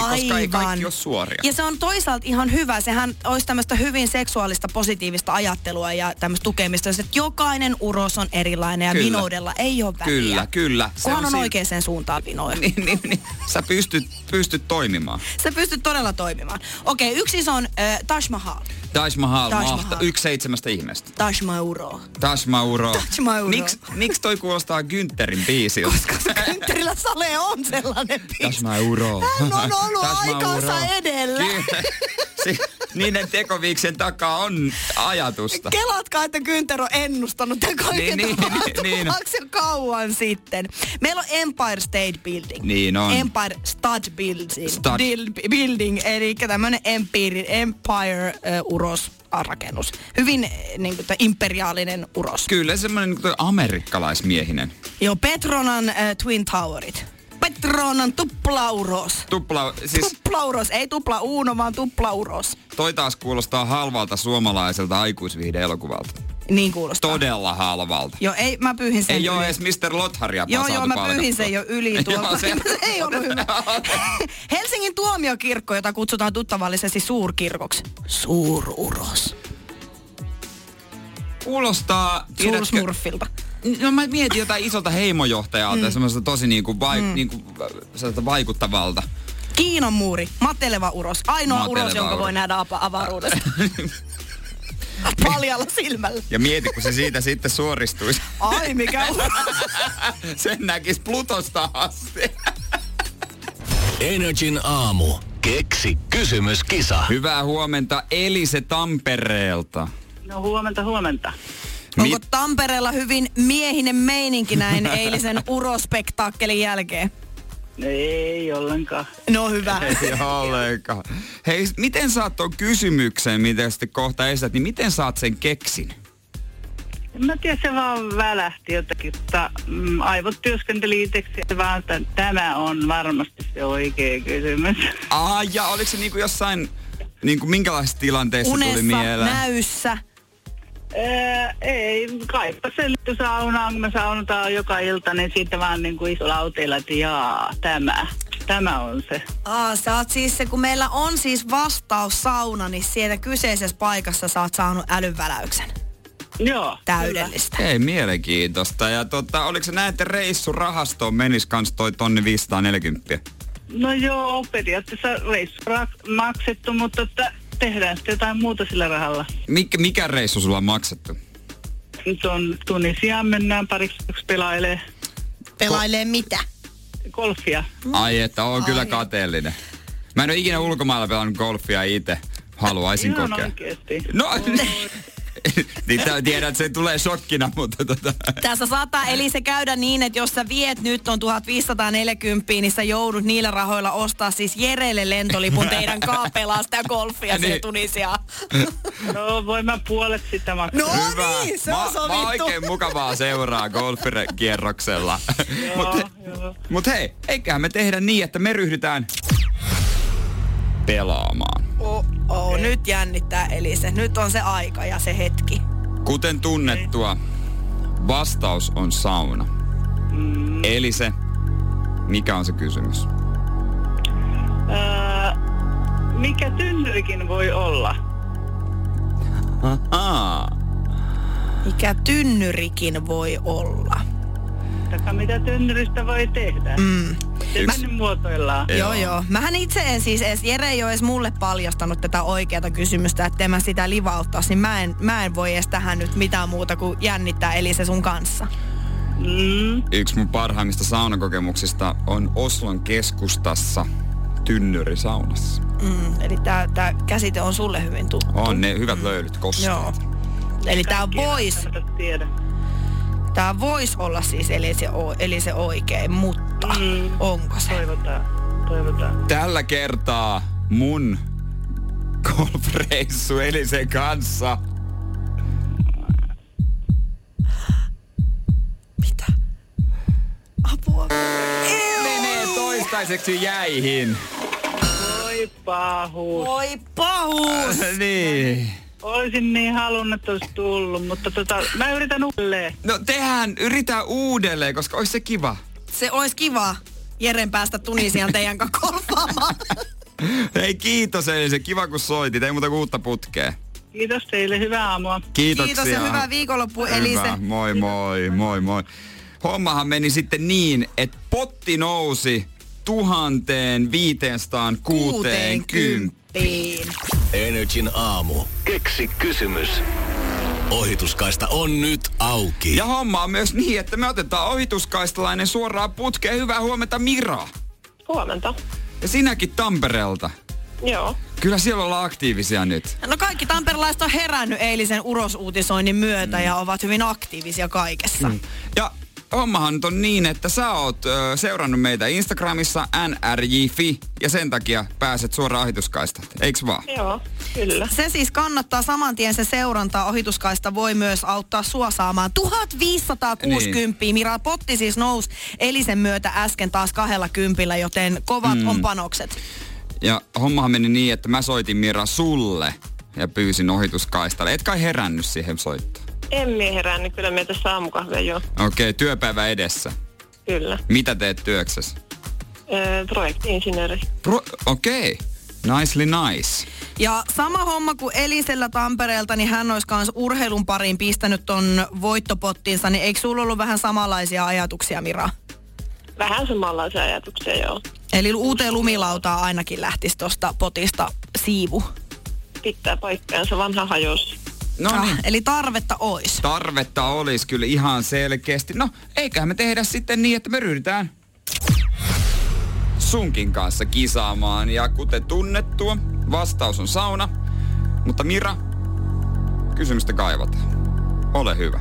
samaistuakin, koska ei kaikki ole suoria. Ja se on toisaalta ihan hyvä. Sehän olisi tämmöistä hyvin seksuaalista positiivista ajattelua ja tämmöistä tukemista, että jokainen uros on erilainen ja Kyllä. vinoudella ei ole väliä. Kyllä, kyllä. Se Kunhan on, siinä- oikeaan suuntaan vinoja. Niin, niin, niin. Sä pystyt, pystyt toimimaan. Sä pystyt todella toimimaan. Okei, yksi iso on äh, Taj Mahal. Taj Mahal, Taj mahta, Mahal. yksi seitsemästä ihmeestä. Taj Mahal. Taj Mauro. Taj Mauro. Miks, miks toi kuulostaa Günterin biisiltä? Koska Kynttärillä Sale on sellainen Taj biisi. Mauro. Hän on ollut aikansa edellä. Kyllä. Si- niiden tekoviiksien takaa on ajatusta. Kelatkaa, että Günther on ennustanut tämän kaiken Niin, niin, niin, niin. kauan sitten. Meillä on Empire State Building. Niin on. Empire Stud Building. Stud. Dil- building, eli tämmöinen Empire, Empire uh, uros rakennus. Hyvin niin kuin, imperiaalinen uros. Kyllä semmoinen niin amerikkalaismiehinen. Joo, Petronan uh, Twin Towerit. Petronan tuplauros. Tupla, siis Tuplauros, ei tupla uuno, vaan tuplauros. toi taas kuulostaa halvalta suomalaiselta aikuisviihde-elokuvalta. Niin kuulostaa. Todella halvalta. Joo, ei, mä pyyhin sen Ei yli. ole edes Mr. Lotharia Joo, joo, mä pyyhin sen jo yli Joo, tuolta. se- se ei ollut hyvä. Helsingin tuomiokirkko, jota kutsutaan tuttavallisesti suurkirkoksi. Suururos. Kuulostaa, Suursmurfilta. No mä mietin jotain isolta heimojohtajalta mm. ja semmoista tosi niinku, vai, mm. niinku, sellaista vaikuttavalta. Kiinan muuri, mateleva uros. Ainoa Mateleva uros, jonka uros. voi nähdä apa- avaruudesta. Paljalla silmällä. Ja mieti, kun se siitä sitten suoristuisi. Ai, mikä. Sen näkis Plutosta asti. Energin aamu. Keksi kysymyskisa. Hyvää huomenta Elise Tampereelta. No huomenta, huomenta. Onko Tampereella hyvin miehinen meininki näin eilisen urospektaakkelin jälkeen? Ei ollenkaan. No hyvä. Ei ollenkaan. Hei, miten saat tuon kysymyksen, mitä sitten kohta esität, niin miten saat sen keksin? En mä tiedä, se vaan välähti jotakin, mutta mm, aivot työskenteli itseksi vaan, että tämä on varmasti se oikea kysymys. Ah, ja oliko se niinku jossain, niinku minkälaisessa tilanteessa tuli Unessa, mieleen? näyssä. Ei, kaipa se liittyy saunaan, kun me saunotaan joka ilta, niin siitä vaan niin kuin isolla autoilla, että jaa, tämä, tämä on se. Aa, sä oot siis se, kun meillä on siis vastaus sauna, niin sieltä kyseisessä paikassa sä oot saanut älynväläyksen. Joo. Täydellistä. Ei, mielenkiintoista. Ja tota, oliko se näin, että reissurahastoon menis kans toi tonni 540? kyllä. No joo, periaatteessa reissu maksettu, mutta että tehdään sitten jotain muuta sillä rahalla. Mikä, mikä reissu sulla on maksettu? Nyt on Tunisiaan mennään pariksi yksi pelailee Pelailee mitä? golfia. Ai, että on kyllä Ai. kateellinen. Mä en ole ikinä ulkomailla pelannut golfia itse. Haluaisin Ihan kokea. oikeesti. No, niin tää- tiedän, että se tulee shokkina, mutta tota... Tässä saattaa eli se käydä niin, että jos sä viet nyt on 1540, niin sä joudut niillä rahoilla ostaa siis Jerelle lentolipun teidän kaa pelaa sitä golfia niin. Siihen Tunisiaan. No, voin mä puolet sitä maksaa. No niin, se on mä, mä sovittu. oikein mukavaa seuraa golfkierroksella. Mutta mut hei, eiköhän me tehdä niin, että me ryhdytään pelaamaan. Oh, oh, nyt jännittää Elise. Nyt on se aika ja se hetki. Kuten tunnettua, vastaus on sauna. Mm. Eli se, mikä on se kysymys? Öö, mikä tynnyrikin voi olla? Ahaa. Mikä tynnyrikin voi olla? Taka mitä tynnyristä voi tehdä? Mm. Mä... muotoillaan. Joo, joo. Mähän itse en siis edes, Jere ei ole edes mulle paljastanut tätä oikeata kysymystä, että mä sitä livauttaisi, niin mä en, mä en voi edes tähän nyt mitään muuta kuin jännittää Elise sun kanssa. Mm. Yksi mun parhaimmista saunakokemuksista on Oslon keskustassa tynnyrisaunassa. Mm, eli tää, tää käsite on sulle hyvin tuttu. On ne hyvät löylyt kosteet. Joo. Eli tää Kaikki ei vois, välttämättä tiedä. Tää vois olla siis Elise, o- Elise oikein, mutta Mm. onko se? Toivotaan, toivotaan. Tällä kertaa mun golfreissu Elisen kanssa. Mitä? Apua. Menee toistaiseksi jäihin. Voi pahuus. Oi pahuus! niin. Olisin niin halunnut, että olisi tullut, mutta tota, mä yritän uudelleen. No tehän, yritää uudelleen, koska olisi se kiva. Se olisi kiva Jeren päästä Tunisian teidän kanssa golfaamaan. Hei kiitos Elise, kiva kun soitit, ei muuta kuin uutta putkea. Kiitos teille, hyvää aamua. Kiitoksia. Kiitos ja hyvää viikonloppua Elise. Hyvä. Moi moi, moi moi. Hommahan meni sitten niin, että potti nousi 1560. Kuuteenkymppiin. Energin aamu. Keksi kysymys. Ohituskaista on nyt auki. Ja homma on myös niin, että me otetaan ohituskaistalainen suoraan putkeen. Hyvää huomenta Mira. Huomenta. Ja sinäkin Tampereelta. Joo. Kyllä siellä ollaan aktiivisia nyt. No kaikki tamperelaiset on herännyt eilisen urosuutisoinnin myötä ja ovat hyvin aktiivisia kaikessa. Ja hommahan nyt on niin, että sä oot ö, seurannut meitä Instagramissa nrj.fi ja sen takia pääset suoraan ohituskaistat. Eiks vaan? Joo, kyllä. Se siis kannattaa saman tien se seuranta. Ohituskaista voi myös auttaa sua saamaan 1560. Niin. Mira Potti siis nousi Elisen myötä äsken taas kahdella kympillä, joten kovat mm. on panokset. Ja hommahan meni niin, että mä soitin Mira sulle ja pyysin ohituskaistalle. Et kai herännyt siihen soittoon. En mie herännyt, kyllä me tässä aamukahvia jo. Okei, okay, työpäivä edessä. Kyllä. Mitä teet työksessä? Öö, projekti-insinööri. Pro- Okei, okay. nicely nice. Ja sama homma kuin Elisellä Tampereelta, niin hän olisi myös urheilun pariin pistänyt ton voittopottinsa, niin eikö sulla ollut vähän samanlaisia ajatuksia, Mira? Vähän samanlaisia ajatuksia, joo. Eli uuteen lumilautaan ainakin lähtisi tuosta potista siivu. Pitää paikkaansa, vanha hajos. No niin. Ah, eli tarvetta ois. Tarvetta olisi kyllä ihan selkeästi. No, eiköhän me tehdä sitten niin, että me ryhdytään sunkin kanssa kisaamaan. Ja kuten tunnettua, vastaus on sauna. Mutta Mira, kysymystä kaivataan. Ole hyvä.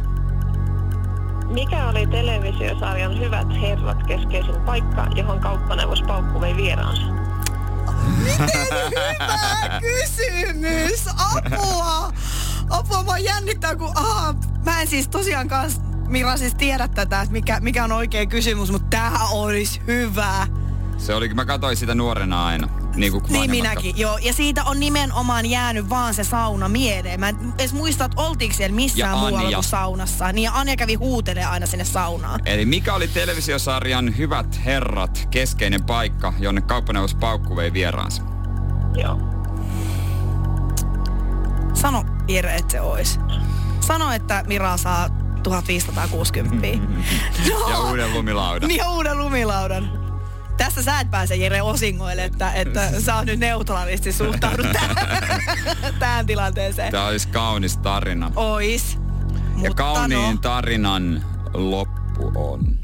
Mikä oli televisiosarjan Hyvät herrat keskeisin paikka, johon kauppaneuvos Paukku vei vieraansa? Hyvä kysymys! Apua! Apua, mä jännittää, kun aha, mä en siis tosiaan kans Mira siis tiedä tätä, että mikä, mikä on oikea kysymys, mutta tää olisi hyvä. Se oli, mä katsoin sitä nuorena aina. Niin, kuin Niin minäkin, joo. Ja siitä on nimenomaan jäänyt vaan se sauna mieleen. Mä en edes muista, että oltiinko siellä missään Ja muualla Anja. kuin saunassa. Niin ja Anja kävi huutelee aina sinne saunaan. Eli mikä oli televisiosarjan Hyvät herrat keskeinen paikka, jonne kauppaneuvos Paukku vei vieraansa? Joo. Sano, Jere, että se ois. Sano, että Mira saa 1560. no, Ja uuden lumilaudan. Niin ja uuden lumilaudan. Tässä sä et pääse Jere osingoille, että, että sä oot nyt neutraalisti suhtaudut tähän, tähän tilanteeseen. Tämä olisi kaunis tarina. Ois. Ja Mutta kauniin no, tarinan loppu on.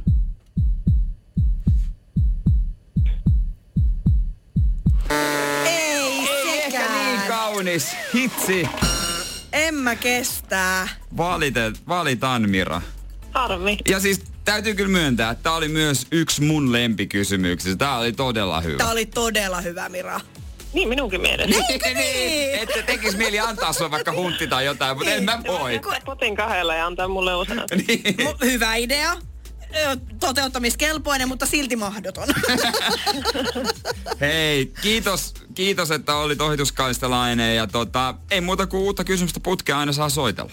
ei, Ehkä sekään. niin kaunis. Hitsi. En mä kestää. Valitet, valitaan Mira. Harmi. Ja siis täytyy kyllä myöntää, että tämä oli myös yksi mun lempikysymyksistä. Tämä oli todella hyvä. Tää oli todella hyvä, Mira. Niin minunkin mielestä. niin? Että tekis mieli antaa sulle vaikka huntti tai jotain, mutta en mä voi. Potin kahdella ja antaa mulle osana. Niin. Hyvä idea. Toteuttamiskelpoinen, mutta silti mahdoton. Hei, kiitos, kiitos, että olit ohituskaistalainen ja tota, ei muuta kuin uutta kysymystä putkea aina saa soitella.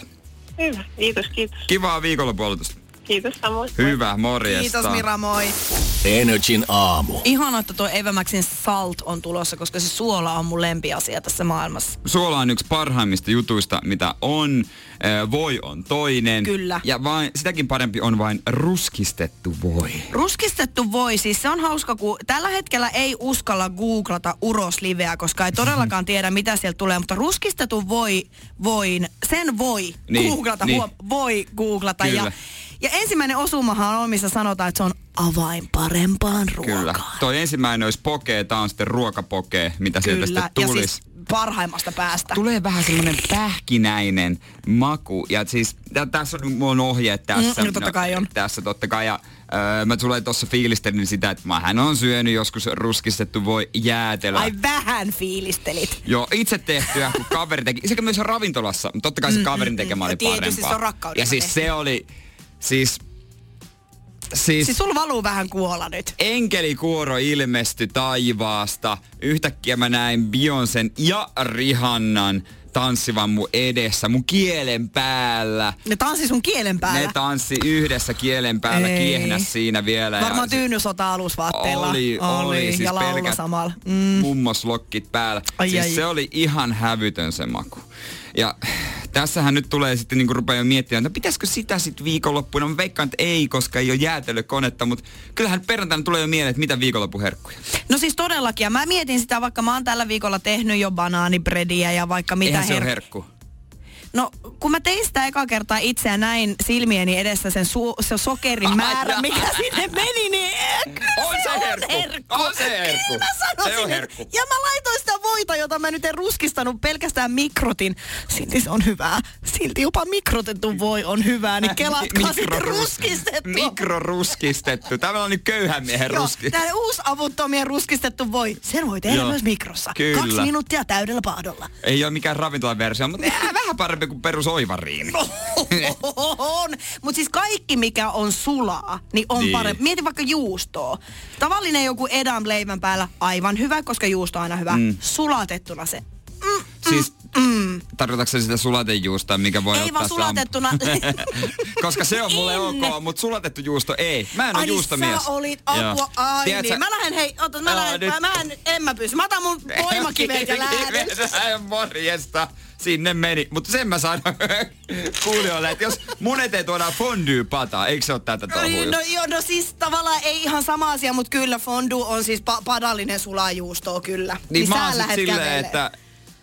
Hyvä. Kiitos, kiitos. Kivaa viikonloppuolotusta. Kiitos samoin. Hyvä, morjesta. Kiitos Mira, moi. Energin aamu. Ihana, että tuo Eva Maxin Salt on tulossa, koska se suola on mun lempiasia tässä maailmassa. Suola on yksi parhaimmista jutuista, mitä on. Voi on toinen. Kyllä. Ja vain, sitäkin parempi on vain ruskistettu voi. Ruskistettu voi, siis se on hauska, kun tällä hetkellä ei uskalla googlata urosliveä, koska ei todellakaan tiedä, mitä sieltä tulee, mutta ruskistettu voi, voin, sen voi Niin, googlata, niin. huom, voi googlata. Kyllä. Ja, ja ensimmäinen osumahan on, missä sanotaan, että se on avain parempaan ruokaan. Kyllä. Toi ensimmäinen olisi pokee, tää on sitten ruokapokee, mitä sieltä Kyllä, sitten ja tulisi. siis parhaimmasta päästä. Tulee vähän semmoinen pähkinäinen maku. Ja siis tä- tässä on mun ohjeet tässä. Mm, no totta kai on. Tässä totta kai. Ja öö, mä tulee tuossa fiilistelin sitä, että mä hän on syönyt joskus ruskistettu voi jäätelöä. Ai vähän fiilistelit. Joo, itse tehtyä, kun kaveri teki. Sekä myös ravintolassa, totta kai se kaverin tekemä oli Tietysti parempaa. se on rakkaudella Ja siis tehty. se oli, siis, siis, Siis sulla valuu vähän kuola nyt. enkelikuoro ilmestyi taivaasta. Yhtäkkiä mä näin Bionsen ja Rihannan tanssivan mun edessä, mun kielen päällä. Ne tanssi sun kielen päällä. Ne tanssi yhdessä kielen päällä, Ei. kiehnäs siinä vielä. Varmaan tyynysota alusvaatteilla. oli, oli, siis ja laula pelkät samalla. mm. mummoslokkit päällä. Ai, siis ai. se oli ihan hävytön se maku. Ja tässähän nyt tulee sitten niinku rupeaa jo miettimään, että pitäisikö sitä sitten viikonloppuna. Mä veikkaan, että ei, koska ei ole jäätelökonetta, mutta kyllähän perjantaina tulee jo mieleen, että mitä viikonloppuherkkuja. No siis todellakin, ja mä mietin sitä, vaikka mä oon tällä viikolla tehnyt jo banaanibrediä ja vaikka mitä Eihän se her- herkku. No, kun mä tein sitä eka kertaa itse ja näin silmieni edessä sen su- se sokerin määrä, mikä sinne meni, niin kyllä On se herkku. On se herkku. Kyllä sanoisin, Se on herkku. Ja mä laitoin sitä voita, jota mä nyt en ruskistanut pelkästään mikrotin. Silti se on hyvää. Silti jopa mikrotettu voi on hyvää, niin kelatkaa sitten Mikrorus- ruskistettu. Mikroruskistettu. Tämä on nyt köyhän miehen ruski. tää uusi avuttomien ruskistettu voi. Sen voi tehdä Joo, myös mikrossa. kyllä. Kaksi minuuttia täydellä pahdolla. Ei ole mikään ravintolaversio, mutta äh, vähän parempi kuin perus oivariini. on. Mutta siis kaikki, mikä on sulaa, niin on Niin. niin. parempi. Mieti vaikka juustoa. Tavallinen joku edam leivän päällä, aivan hyvä, koska juusto on aina hyvä. Mm. Sulatettuna se. Mm, Siis tarkoitatko sä sitä sulatejuustoa, mikä voi Ei ottaa vaan sulatettuna. Koska se on mulle ok, mutta sulatettu juusto ei. Mä en ole niin, juustomies. sä olit apua. Ai Tiedätkö- niin. Mä lähden, hei, ota, mä lähden, mä, mä, en, en mä pysy. Mä otan mun voimakivet ja lähden. Morjesta. Sinne meni. Mutta sen mä sanon kuulijoille, että jos mun eteen tuodaan fondue-pataa, eikö se ole tätä touhua? No, joo, no siis tavallaan ei ihan sama asia, mutta kyllä fondue on siis pa- padallinen sulajuustoa kyllä. niin mä sä oon silleen, kävelee. että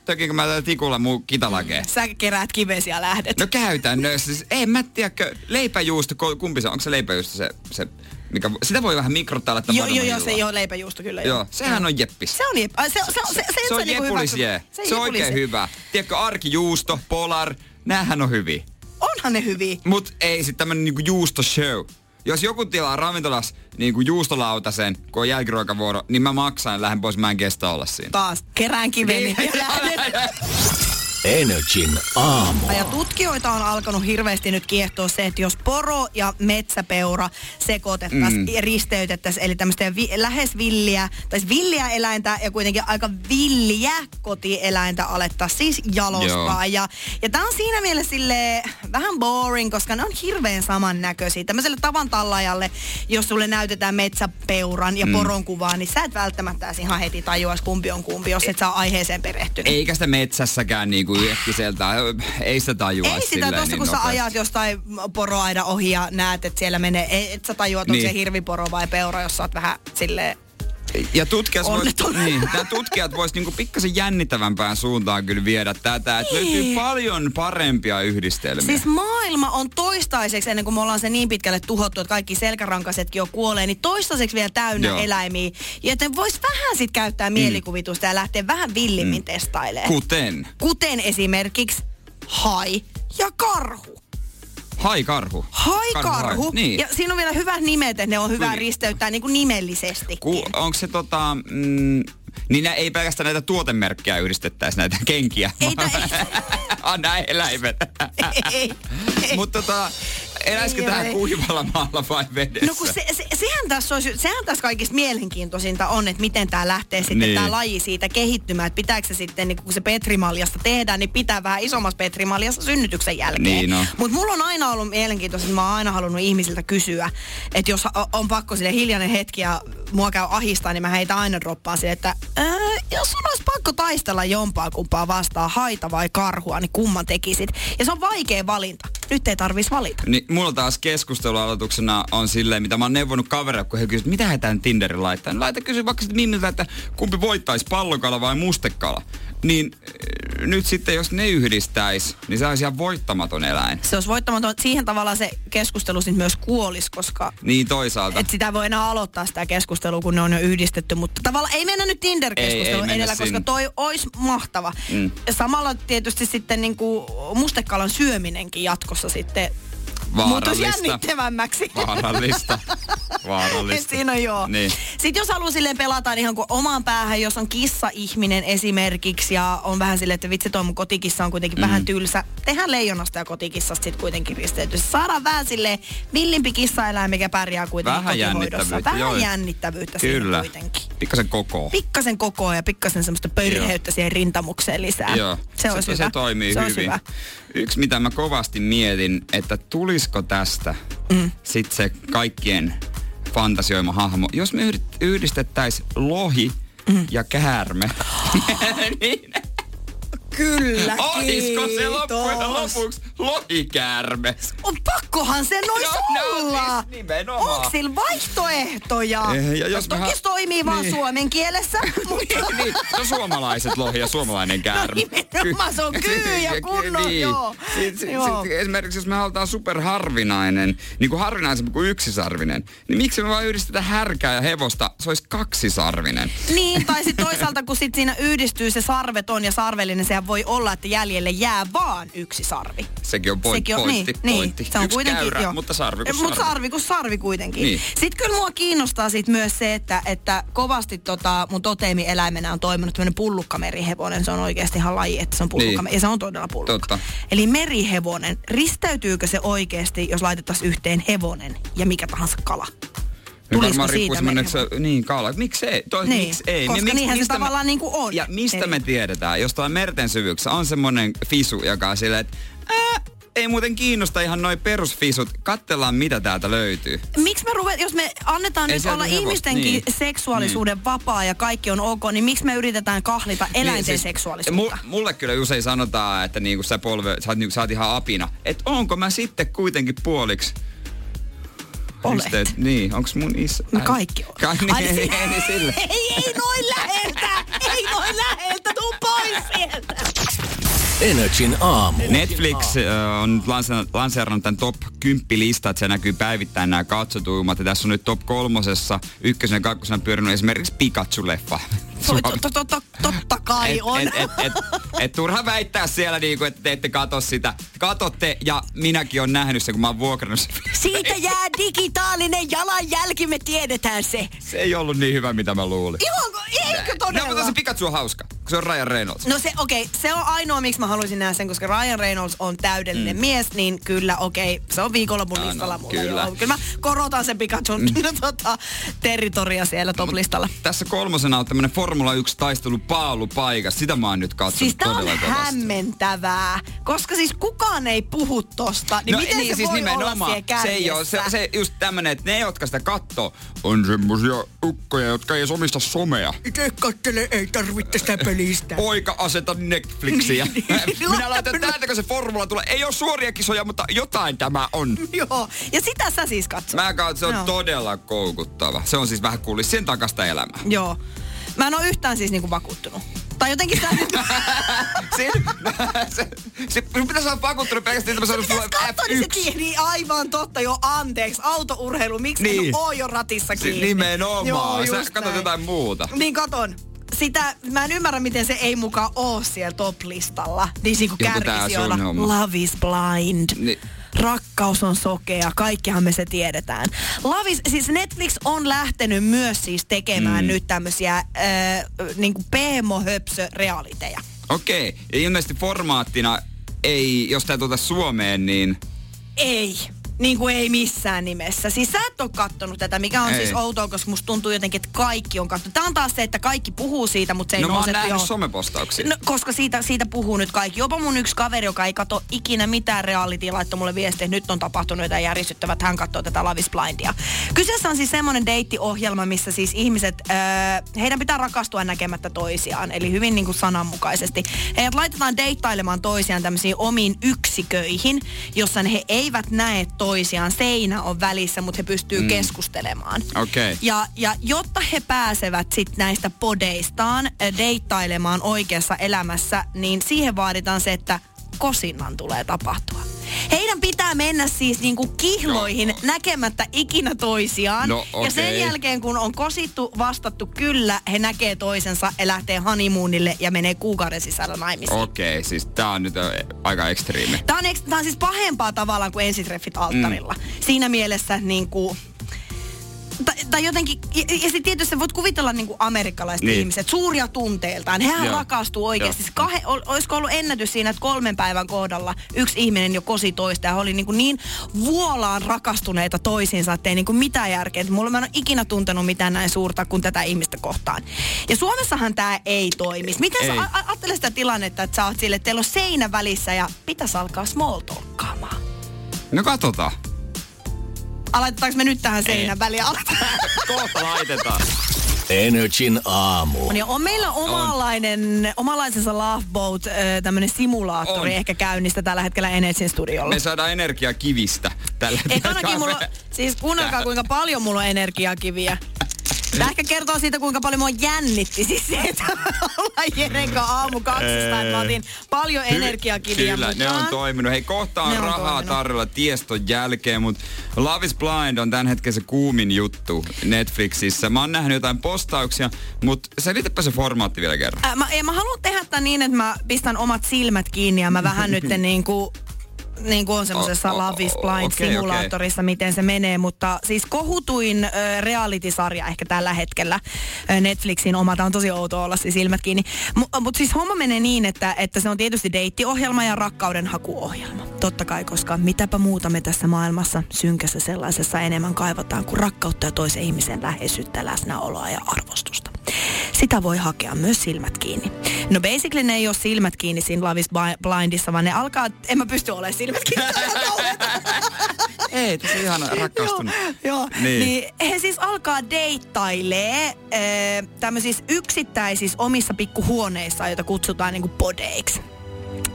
tökinkö mä tällä tikulla mun kitalakeen? Sä keräät kivesi ja lähdet. No käytännössä. Siis, en mä tiedäkö, leipäjuusto, kumpi se on? Onko se leipäjuusto se, se mikä, sitä voi vähän mikrottailla, että joo, joo, joo, se ei ole leipäjuusto kyllä. Joo, sehän on jeppis. Se on jep. ai, Se, se, se, se, se, se on niinku jepulis hyväksy- jee. Se, se on oikein hyvä. Tiedätkö, arkijuusto, polar, näähän on hyviä. Onhan ne hyviä. Mut ei sit tämmönen niinku juustoshow. Jos joku tilaa ravintolas niinku juustolautasen, kun on jälkiruokavuoro, niin mä maksan ja lähden pois, mä en kestä olla siinä. Taas kerään kiveni ja lähden. Energin aamu. Ja tutkijoita on alkanut hirveästi nyt kiehtoa se, että jos poro ja metsäpeura sekoitettaisiin Mm. ja risteytettäisiin, eli tämmöistä vi- lähes villiä, tai siis villiä eläintä ja kuitenkin aika villiä kotieläintä alettaisiin siis jalostaa. Ja, ja tämä on siinä mielessä sille vähän boring, koska ne on hirveän samannäköisiä. Tämmöiselle tavan tallajalle, jos sulle näytetään metsäpeuran ja Mm. poron kuvaa, niin sä et välttämättä ihan heti tajuaisi kumpi on kumpi, jos et saa aiheeseen perehtynyt. Eikä sitä metsässäkään niinku äkkiseltä, ei sitä tajua Ei sitä tuossa, niin kun sä nopeasti. ajat jostain poroaida ohi ja näet, että siellä menee, et sä tajua, että onko Niin. se hirviporo vai peura, jos sä oot vähän silleen... Ja tutkijat vois, niin, tutkijat vois niinku pikkasen jännittävämpään suuntaan kyllä viedä tätä, että Niin. löytyy paljon parempia yhdistelmiä. Siis maailma on toistaiseksi, ennen kuin me ollaan se niin pitkälle tuhottu, että kaikki selkärankasetkin jo kuolee, niin toistaiseksi vielä täynnä Joo. eläimiä. Joten vois vähän sit käyttää mielikuvitusta ja lähteä vähän villimmin testailemaan. Kuten Kuten esimerkiksi hai ja karhu. Haikarhu. Haikarhu. hai. Niin. Ja siinä on vielä hyvät nimet, että ne on hyvä Niin. risteyttää niin kuin nimellisesti. Ku, onko se tota... Mm, niin ei pelkästään näitä tuotemerkkejä yhdistettäisi näitä kenkiä. Ei, tää- ah, näin eläimet. ei, ei. Mutta tota, eläisikö Ei, tähän ei. kuivalla maalla vai vedessä? No kun se, se, sehän, tässä olisi, sehän tässä kaikista mielenkiintoisinta on, että miten tämä lähtee sitten Niin. tämä laji siitä kehittymään. Että pitääkö se sitten, niin kun se petrimaljasta tehdään, niin pitää vähän isommassa petrimaljassa synnytyksen jälkeen. Niin on. Mutta mulla on aina ollut mielenkiintoista, että mä oon aina halunnut ihmisiltä kysyä, että jos on pakko sille hiljainen hetki ja mua käy ahistaa, niin mä heitä aina droppaan sille, että jos sun olisi pakko taistella jompaa kumpaa vastaan, haita vai karhua, niin kumman tekisit. Ja se on vaikea valinta. Nyt ei tarvis valita. Niin mulla taas keskustelualoituksena on silleen, mitä mä oon neuvonut kavereille, kun he kysyvät, mitä he tämän Tinderin laittaa. Niin laita kysy vaikka sitten Mimmiltä, että kumpi voittaisi, pallokala vai mustekala. Niin äh, nyt sitten, jos ne yhdistäis, niin se olisi ihan voittamaton eläin. Se olisi voittamaton. Siihen tavallaan se keskustelu sitten myös kuolisi, koska Niin toisaalta. et sitä voi enää aloittaa sitä keskustelua, kun ne on jo yhdistetty. Mutta tavallaan ei mennä nyt Tinder-keskusteluun edellä, koska sinne. toi olisi mahtava. Mm. Samalla tietysti sitten niin kuin mustekalan syöminenkin jatkossa sitten Vaarallista. jännittävämmäksi. Vaarallista. Et Vaarallista. siinä on joo. Niin. Sitten jos haluaa silleen pelata niin ihan kuin omaan päähän, jos on kissa-ihminen esimerkiksi ja on vähän silleen, että vitsi toi mun kotikissa on kuitenkin mm. vähän tylsä. Tehdään leijonasta ja kotikissasta sitten kuitenkin risteytys. Saadaan vähän silleen villimpi kissaeläin, mikä pärjää kuitenkin Vähän jännittävyyttä, Vähän joo. jännittävyyttä Kyllä. siinä kuitenkin. Pikkasen koko. Pikkasen kokoa ja pikkasen semmoista pörheyttä siihen rintamukseen lisää. Joo, se, olisi se, hyvä. se toimii se hyvin. Hyvä. Yksi, mitä mä kovasti mietin, että tulisiko tästä mm. sitten se kaikkien fantasioima hahmo. Jos me yhdist- yhdistettäisiin lohi mm. ja käärme, niin Kyllä, olisiko se loppujen lopuksi lohikäärme? On pakkohan se noin No, no, olla. siis nimenomaan. Onko sillä vaihtoehtoja? Eh, ja jos Toki me ha- toimii vaan Niin. suomen kielessä, mutta... niin, no suomalaiset lohi ja suomalainen käärme. No nimenomaan, se on kyy ja kunnon, niin. joo. Sit, sit, Joo. sit, esimerkiksi jos me halutaan superharvinainen, niin kuin harvinaisempi kuin yksisarvinen, niin miksi me vaan yhdistetään härkää ja hevosta, se olisi kaksisarvinen. Niin, tai sitten toisaalta, kun sit siinä yhdistyy se sarveton ja sarvellinen, sehän voi olla, että jäljelle jää vaan yksi sarvi. Sekin on, point, Sekin on, pointti, niin, pointti. Niin, se on Yksi kuitenkin, käyrä, joo. mutta sarvi kuin sarvi. sarvi kuin sarvi kuitenkin. Niin. Sitten kyllä mua kiinnostaa sit myös se, että, että kovasti tota, mun toteemieläimenä on toiminut tämmöinen pullukkamerihevonen. Se on oikeasti ihan laji, että se on pullukka. Niin. Ja se on todella pullukka. Totta. Eli merihevonen. Risteytyykö se oikeasti, jos laitettaisiin yhteen hevonen ja mikä tahansa kala? Tulisiko siitä se, niin kaala. Miksi ei? Toi, Niin, miksi ei? koska Miksi- niinhän se me- tavallaan niinku on. Ja mistä Eli- me tiedetään, jos tuolla merten syvyyksessä on semmoinen fisu, joka on silleen, että ää, ei muuten kiinnosta ihan noin perusfisut. Kattellaan, mitä täältä löytyy. Miksi me ruvet, jos me annetaan Ei nyt olla hevosta, ihmistenkin niin. seksuaalisuuden vapaa ja kaikki on ok, niin miksi me yritetään kahlita eläinten Niin, seksuaalisuutta? mu- mulle kyllä usein sanotaan, että niinku sä, polve, sä, oot, niinku, sä oot ihan apina. Että onko mä sitten kuitenkin puoliksi Olet. Risteet- Niin, onks mun isä? Äiti? kaikki on. Ka- niin, Ai si- niin, sille. ei, ei noin läheltä! Ei noin läheltä! Tuu pois sieltä! Energin aamu. Netflix äh, on lanse- lanseerannut tämän top 10 listat, että se näkyy päivittäin nämä katsotuimmat. Ja tässä on nyt top kolmosessa, ykkösen ja kakkosena pyörinyt esimerkiksi Pikachu-leffa. Totta kai on. et, et, et, et turha väittää siellä niinku, että te ette kato sitä. Katotte ja minäkin on nähnyt sen, kun mä oon vuokrannut sen. Siitä jää digitaalinen jalanjälki, me tiedetään se. Se ei ollut niin hyvä, mitä mä luulin. Ihanko, eikö No, todella? mutta se Pikachu on hauska, kun se on Ryan Reynolds. No se, okei, okay, se on ainoa, miksi mä haluaisin nähdä sen, koska Ryan Reynolds on täydellinen mm. mies, niin kyllä, okei, okay, se on viikonlopun Ah, listalla no, mulla. kyllä. Joo. Kyllä mä korotan sen Pikachun mm. tota, territoria siellä top-listalla. Tässä kolmosena on tämmönen Formula 1 taistelu paalupaikassa. Sitä mä oon nyt katsonut Siis tää on hämmentävää, koska siis kukaan ei puhu tosta, niin miten se voi olla siellä se ei ole, se, se just tämmönen, että ne, jotka sitä kattoo, on semmosia ukkoja, jotka ei omista somea. Itse kattele, ei tarvitse sitä pelistä. Poika aseta Netflixiä. Minä laitan täältä, kun se formula tulee. Ei ole suoria kisoja, mutta jotain tämä on. Joo, ja sitä sä siis katsot. Mä katson, se on Joo. todella koukuttava. Se on siis vähän kulissien takasta elämää. Joo. Mä en oo yhtään siis niinku vakuuttunut. Tai jotenkin nyt... Se, se, se, sun pitäisi olla vakuuttunut pelkästään, että mä sanon sulle Pitäis katsoa, niin se F1. niin aivan totta jo, anteeksi. Autourheilu, miksi niin. En oo jo ratissa Se, kiinni? nimenomaan. Joo, Sä katsot näin. jotain muuta. Niin katon. Sitä, mä en ymmärrä, miten se ei mukaan oo siellä top-listalla. Niin Joku tää kärkisijoilla. Love is blind. Niin. Rakkaus on sokea, kaikkihan me se tiedetään. Love is, siis Netflix on lähtenyt myös siis tekemään mm. nyt tämmösiä äh, niinku PMO-höpsö-realiteja. Okei. Ja ilmeisesti formaattina ei, jos tää tuota Suomeen, niin... Ei. Niin kuin ei missään nimessä. Siis sä et ole kattonut tätä, mikä on Ei. siis outoa, koska musta tuntuu jotenkin, että kaikki on kattonut. Tää on taas se, että kaikki puhuu siitä, mutta se ei No mä oon nähnyt somepostauksia. No, koska siitä, siitä puhuu nyt kaikki. Jopa mun yksi kaveri, joka ei katso ikinä mitään reality, laittoi mulle viestiä, että nyt on tapahtunut jotain järisyttävää, että hän katsoo tätä Love is Blindia. Kyseessä on siis semmoinen deittiohjelma, missä siis ihmiset, öö, heidän pitää rakastua näkemättä toisiaan, eli hyvin niin kuin sananmukaisesti. Heidät laitetaan deittailemaan toisiaan tämmöisiin omiin yksiköihin, jossa he eivät näe toisiaan. Seinä on välissä, mutta he pystyy mm. keskustelemaan. Okei. Ja, ja jotta he pääsevät sit näistä podeistaan äh, deittailemaan oikeassa elämässä, niin siihen vaaditaan se, että kosinnan tulee tapahtua. Heidän pitää mennä siis niinku kihloihin No. näkemättä ikinä toisiaan. No, Ja sen jälkeen, kun on kosittu, vastattu kyllä, he näkee toisensa ja lähtee honeymoonille ja menee kuukauden sisällä naimisiin. Okei, siis tää on nyt aika ekstriimi. Tämä on, eks- tää on siis pahempaa tavallaan kuin ensitreffit alttarilla. Mm. Siinä mielessä niin kuin, tai, tai jotenkin, ja, ja sitten tietysti sä voit kuvitella niin kuin amerikkalaiset Niin. ihmiset, suuria tunteeltaan. Hehän Joo. rakastuu oikeasti. Siis Kahe, ol, olisiko ollut ennätys siinä, että kolmen päivän kohdalla yksi ihminen jo kosi toista ja he oli niin, kuin niin vuolaan rakastuneita toisiinsa, että ei niin kuin mitään järkeä. Et Mulla mä en ole ikinä tuntenut mitään näin suurta kuin tätä ihmistä kohtaan. Ja Suomessahan tämä ei toimi. Miten Ei. sä a- a- ajattele sitä tilannetta, että sä oot sille, että teillä on seinä välissä ja pitäisi alkaa small talkkaamaan. No katsotaan. Aloitetaanko me nyt tähän seinän väliin? Kohta laitetaan. Energin aamu. Niin on meillä omanlainen, omanlaisensa Love Boat, tämmöinen simulaattori On. ehkä käynnistä tällä hetkellä Energin studiolla. Me saadaan energiaa kivistä tällä mulla, siis kuunnelkaa kuinka paljon mulla on energiakiviä. Tämä ehkä kertoo siitä, kuinka paljon mua jännitti siis se, että ollaan Jeren kanssa aamu kaksista, mä otin paljon energiakiviä Kyllä, ne on mukaan. toiminut. Hei, kohta on, Ne on rahaa toiminut. tarjolla tieston jälkeen, mutta Love is Blind on tämän hetken se kuumin juttu Netflixissä. Mä oon nähnyt jotain postauksia, mutta selitäpä se formaatti vielä kerran. Ää, mä, ja mä haluan tehdä tämän niin, että mä pistän omat silmät kiinni ja mä vähän nyt niin kuin niin kuin on semmoisessa O- o- Love is Blind okei, simulaattorissa, miten se menee, mutta siis kohutuin ö, reality-sarja ehkä tällä hetkellä Netflixin oma. Tämä on tosi outo olla siis silmät kiinni. Mutta siis homma menee niin, että, että se on tietysti deittiohjelma ja rakkaudenhakuohjelma. Totta kai, koska mitäpä muuta me tässä maailmassa synkässä sellaisessa enemmän kaivataan kuin rakkautta ja toisen ihmisen läheisyyttä, läsnäoloa ja arvostusta. Sitä voi hakea myös silmät kiinni. No basically ne ei ole silmät kiinni siinä Love is Blindissa, vaan ne alkaa, en mä pysty olemaan silmät kiinni. Ei, tässä on ihan rakastunut. joo, joo. Niin. niin he siis alkaa deittailee äh, tämmöisissä yksittäisissä omissa pikkuhuoneissa, joita kutsutaan niinku podeiksi.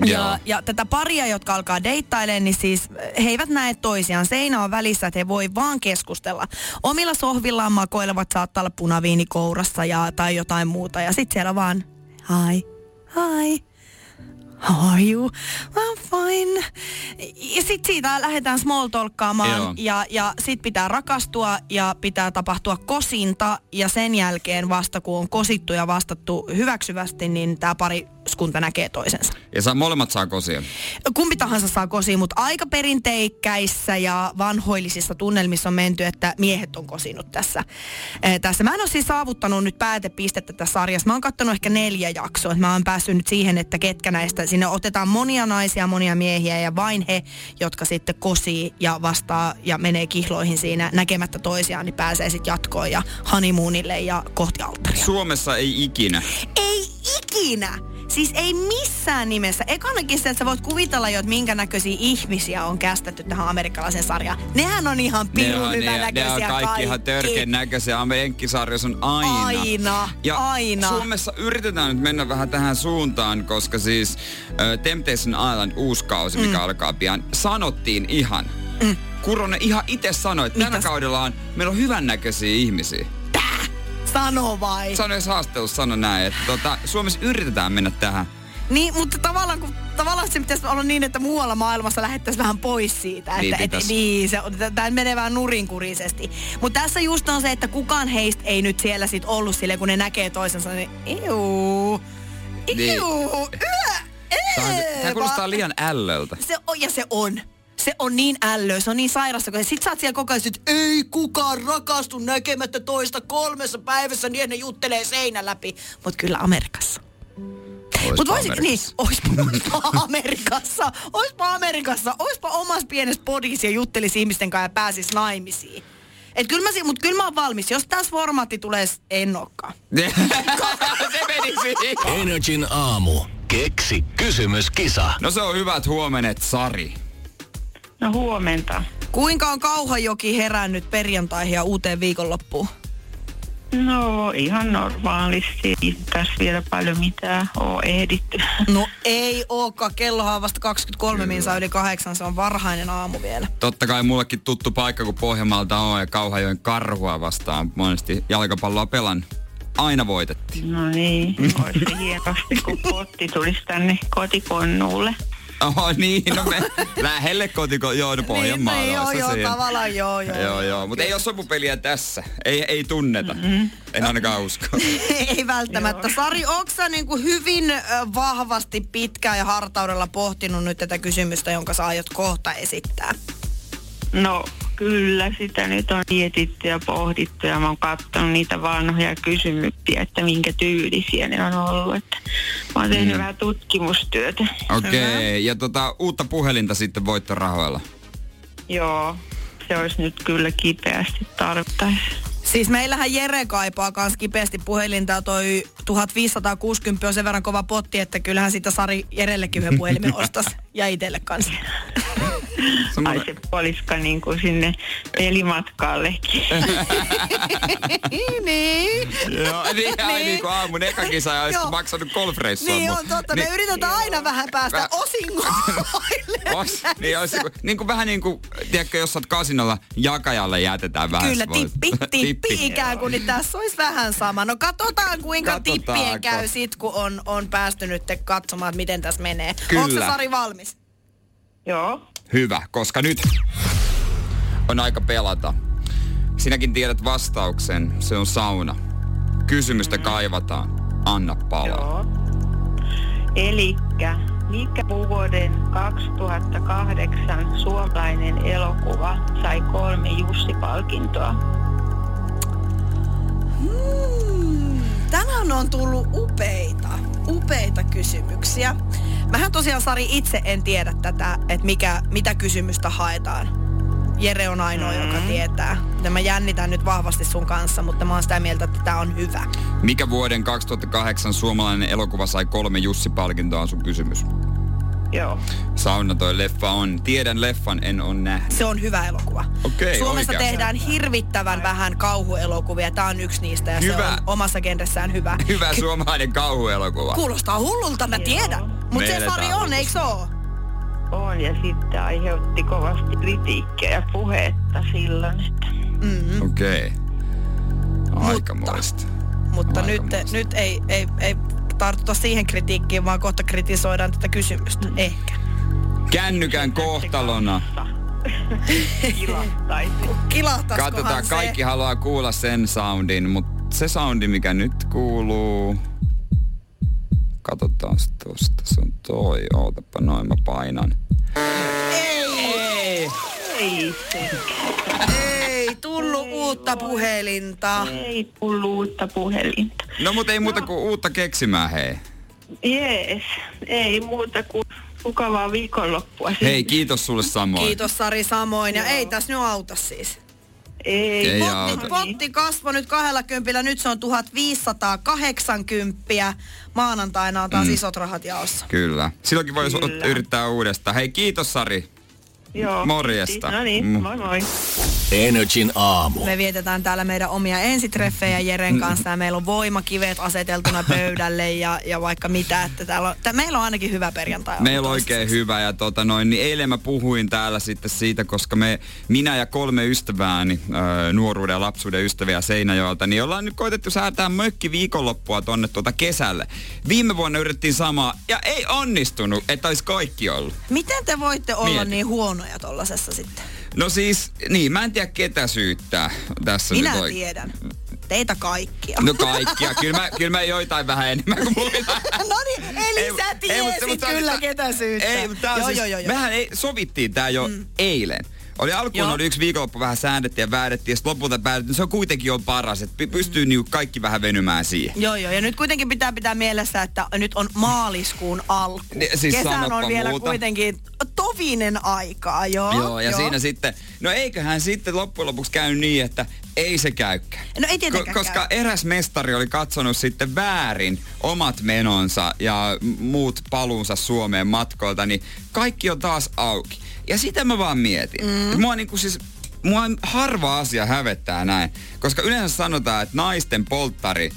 Ja, ja tätä paria, jotka alkaa deittailemaan, niin siis he eivät näe toisiaan. Seinä on välissä, että he voi vaan keskustella. Omilla sohvillaan makoilevat saattaa olla punaviini kourassa ja, tai jotain muuta. Ja sitten siellä vaan, hi, hi, how are you? I'm fine. Ja sitten siitä lähdetään small talkkaamaan Joo. ja, ja sit pitää rakastua ja pitää tapahtua kosinta ja sen jälkeen vasta kun on kosittu ja vastattu hyväksyvästi, niin tämä pari skunta näkee toisensa. Ja saa, molemmat saa kosia. Kumpi tahansa saa kosia, mutta aika perinteikkäissä ja vanhoillisissa tunnelmissa on menty, että miehet on kosinut tässä. Ee, tässä. Mä en ole siis saavuttanut nyt päätepistettä tässä sarjassa. Mä oon kattonut ehkä neljä jaksoa. Mä oon päässyt nyt siihen, että ketkä näistä, sinne otetaan monia naisia, monia miehiä ja vain he, jotka sitten kosii ja vastaa ja menee kihloihin siinä näkemättä toisiaan, niin pääsee sitten jatkoon ja honeymoonille ja kohti alttaria. Suomessa ei ikinä. Ei ikinä! Siis ei missään nimessä. Ekanakin se, että sä voit kuvitella jo, että minkä näköisiä ihmisiä on kästetty tähän amerikkalaisen sarjaan. Nehän on ihan Ne pirun hyvän ne, ne näköisiä on kaikki ihan törkeän näköisiä. Jenkkisarjassa on aina. Aina, ja aina. Suomessa yritetään nyt mennä vähän tähän suuntaan, koska siis äh, Temptation Island uusi kausi, mikä Mm. alkaa pian, sanottiin ihan. Mm. Kuronen ihan itse sanoi, että tällä Mitäs? kaudella on, meillä on hyvännäköisiä ihmisiä. Sano vai? Sano jos haastattelussa sano näin, että tota, Suomessa yritetään mennä tähän. Niin, mutta tavallaan, kun, tavallaan se pitäisi olla niin, että muualla maailmassa lähettäisiin vähän pois siitä. Niin että, et, pitäis. niin se, tämä menee vähän nurinkurisesti. Mutta tässä just on se, että kukaan heistä ei nyt siellä sit ollut sille, kun ne näkee toisensa, niin iuu, Niin. iuu, yö, Tämä, kuulostaa liian ällöltä. Se on, ja se on. Se on niin ällöä, se on niin sairasta, kun sit sä oot siellä koko ajan, että ei kukaan rakastu näkemättä toista kolmessa päivässä, niin ne juttelee seinän läpi. Mutta kyllä Amerikassa. Mutta voisi, niin, oispa, oispa Amerikassa, oispa Amerikassa, oispa omassa pienessä podissa ja juttelisi ihmisten kanssa ja pääsis naimisiin. Et kyllä mä, si- mut kyllä mä oon valmis. Jos tässä formaatti tulee, en olekaan. se meni siihen. Energin aamu. Keksi kysymyskisa. No se on hyvät huomenet, Sari. No huomenta. Kuinka on Kauhajoki herännyt perjantaihin ja uuteen viikonloppuun? No ihan normaalisti. Ei tässä vielä paljon mitään ole ehditty. No ei ookaan. Kellohan on vasta 23 minsa yli kahdeksan. Se on varhainen aamu vielä. Totta kai mullekin tuttu paikka, kun Pohjanmaalta on ja Kauhajoen karhua vastaan monesti jalkapalloa pelan. Aina voitettiin. No niin, olisi hienosti, kun potti tulisi tänne kotikonnuulle. Oh niin, no me lähelle kotiko, joo, no Pohjanmaalla. niin, joo, joo, siinä. tavallaan joo, joo. Joo, joo, mutta ei ole sopupeliä tässä. Ei, ei tunneta. Mm-hmm. En ainakaan usko. ei välttämättä. Sari, onko sä niin kuin hyvin vahvasti pitkään ja hartaudella pohtinut nyt tätä kysymystä, jonka sä aiot kohta esittää? No kyllä sitä nyt on mietitty ja pohdittu ja mä oon katsonut niitä vanhoja kysymyksiä, että minkä tyylisiä ne on ollut. Että mä oon tehnyt Mm. vähän tutkimustyötä. Okei, okay. ja tota, uutta puhelinta sitten voittorahoilla. Joo, se olisi nyt kyllä kipeästi tarvittaisi. Siis meillähän Jere kaipaa kans kipeästi puhelinta toi 1560 on sen verran kova potti, että kyllähän sitä Sari Jerellekin yhden puhelimen ostas ja itelle kanssa. Ai se puoliska niin kuin sinne pelimatkaallekin. niin. Joo, niin, ai Niin. niin kuin aamun eka kisa ja olisit maksanut golfreissua. Niin on totta. Me yritetään aina vähän päästä osingoille. Os, niin, olisi, niin kuin, vähän niin kuin, tiedätkö, jos sä oot kasinolla, jakajalle jätetään vähän. Kyllä, tippi, tippi ikään kuin, niin tässä olisi vähän sama. No katsotaan, kuinka tippien käy sit, kun on, on päästy nyt katsomaan, että miten tässä menee. Kyllä. Onko Sari valmis? Joo. Hyvä, koska nyt on aika pelata. Sinäkin tiedät vastauksen, se on sauna. Kysymystä kaivataan, anna palaa. Joo. Elikkä, mikä vuoden 2008 suomalainen elokuva sai kolme Jussi-palkintoa? Hmm, tänään on tullut upeita, upeita kysymyksiä. Mähän tosiaan Sari itse en tiedä tätä, että mikä, mitä kysymystä haetaan. Jere on ainoa, mm. joka tietää. Ja mä jännitän nyt vahvasti sun kanssa, mutta mä oon sitä mieltä, että tää on hyvä. Mikä vuoden 2008 suomalainen elokuva sai kolme Jussi-palkintoa on sun kysymys? Joo. Sauna toi leffa on. Tiedän leffan, en on nähnyt. Se on hyvä elokuva. Okei, Suomessa oikeasti. tehdään hirvittävän vähän kauhuelokuvia. Tää on yksi niistä ja Hyvä. se on omassa genressään hyvä. Hyvä suomalainen kauhuelokuva. Kuulostaa hullulta, mä tiedän. Mutta se Sari on, eikö se oo? On ja sitten aiheutti kovasti kritiikkiä ja puhetta silloin, että Mm. Okei. Aikamoista. Mutta nyt, Aikamoista. nyt ei, ei, ei tartuta siihen kritiikkiin, vaan kohta kritisoidaan tätä kysymystä. Ehkä. Kännykän kohtalona. Kilahtaskohan Katsotaan, se? kaikki haluaa kuulla sen soundin, mutta se soundi, mikä nyt kuuluu... Katsotaan tosta, se on toi. Ootapa noin, mä painan. Ei! Ei se. Ei tullut uutta puhelinta. Ei tullut uutta puhelinta. No mut ei muuta kuin uutta keksimään, hei. Jees. Ei muuta kuin mukavaa viikonloppua. Hei, kiitos sulle samoin. Kiitos Sari samoin. Ja ei tässä nyt auta siis. Ei. Ei Potti, auta. potti kasvoi nyt 20, nyt se on 1580. Maanantaina on taas Mm. isot rahat jaossa. Kyllä. Silloinkin voisi yrittää uudestaan. Hei, kiitos Sari. Joo. Morjesta. No niin, Mm. moi moi. Energin aamu. Me vietetään täällä meidän omia ensitreffejä Jeren kanssa ja meillä on voimakivet aseteltuna pöydälle ja, ja vaikka mitä. Että täällä on, tä, meillä on ainakin hyvä perjantai. Meillä on oikein hyvä ja tota noin, niin eilen mä puhuin täällä sitten siitä, koska me, minä ja kolme ystävääni, öö, nuoruuden ja lapsuuden ystäviä Seinäjoelta, niin ollaan nyt koitettu säätää mökki viikonloppua tonne tuota kesälle. Viime vuonna yritettiin samaa ja ei onnistunut, että olisi kaikki ollut. Miten te voitte olla Mieti. niin huonoja tollasessa sitten? No siis, niin, mä en tiedä ketä syyttää tässä Minä nyt tiedän. Teitä kaikkia. No kaikkia. Kyllä mä, kyllä mä joitain vähän enemmän kuin muita. no niin, eli Ei, sä ei, tiesit mutta- mutta- kyllä ketä syyttää. Ei, mutta joo, siis, joo, joo, joo. mehän ei, sovittiin tää jo mm. eilen. Oli alkuun Joo. oli yksi viikonloppu vähän säädettiin ja väädettiin ja sitten lopulta päätettiin, se on kuitenkin on paras, että py- pystyy niinku kaikki vähän venymään siihen. Joo, joo. Ja nyt kuitenkin pitää pitää mielessä, että nyt on maaliskuun alku. Ni- siis Kesän on vielä muuta. kuitenkin tovinen aikaa, joo. Joo, ja siinä sitten, no eiköhän sitten loppujen lopuksi käy niin, että ei se käykään. No ei tietenkään koska käy. eräs mestari oli katsonut sitten väärin omat menonsa ja muut paluunsa Suomeen matkoilta, niin kaikki on taas auki. Ja sitä mä vaan mietin. Mm. Mua niinku siis, mua harva asia hävettää näin. Koska yleensä sanotaan, että naisten polttari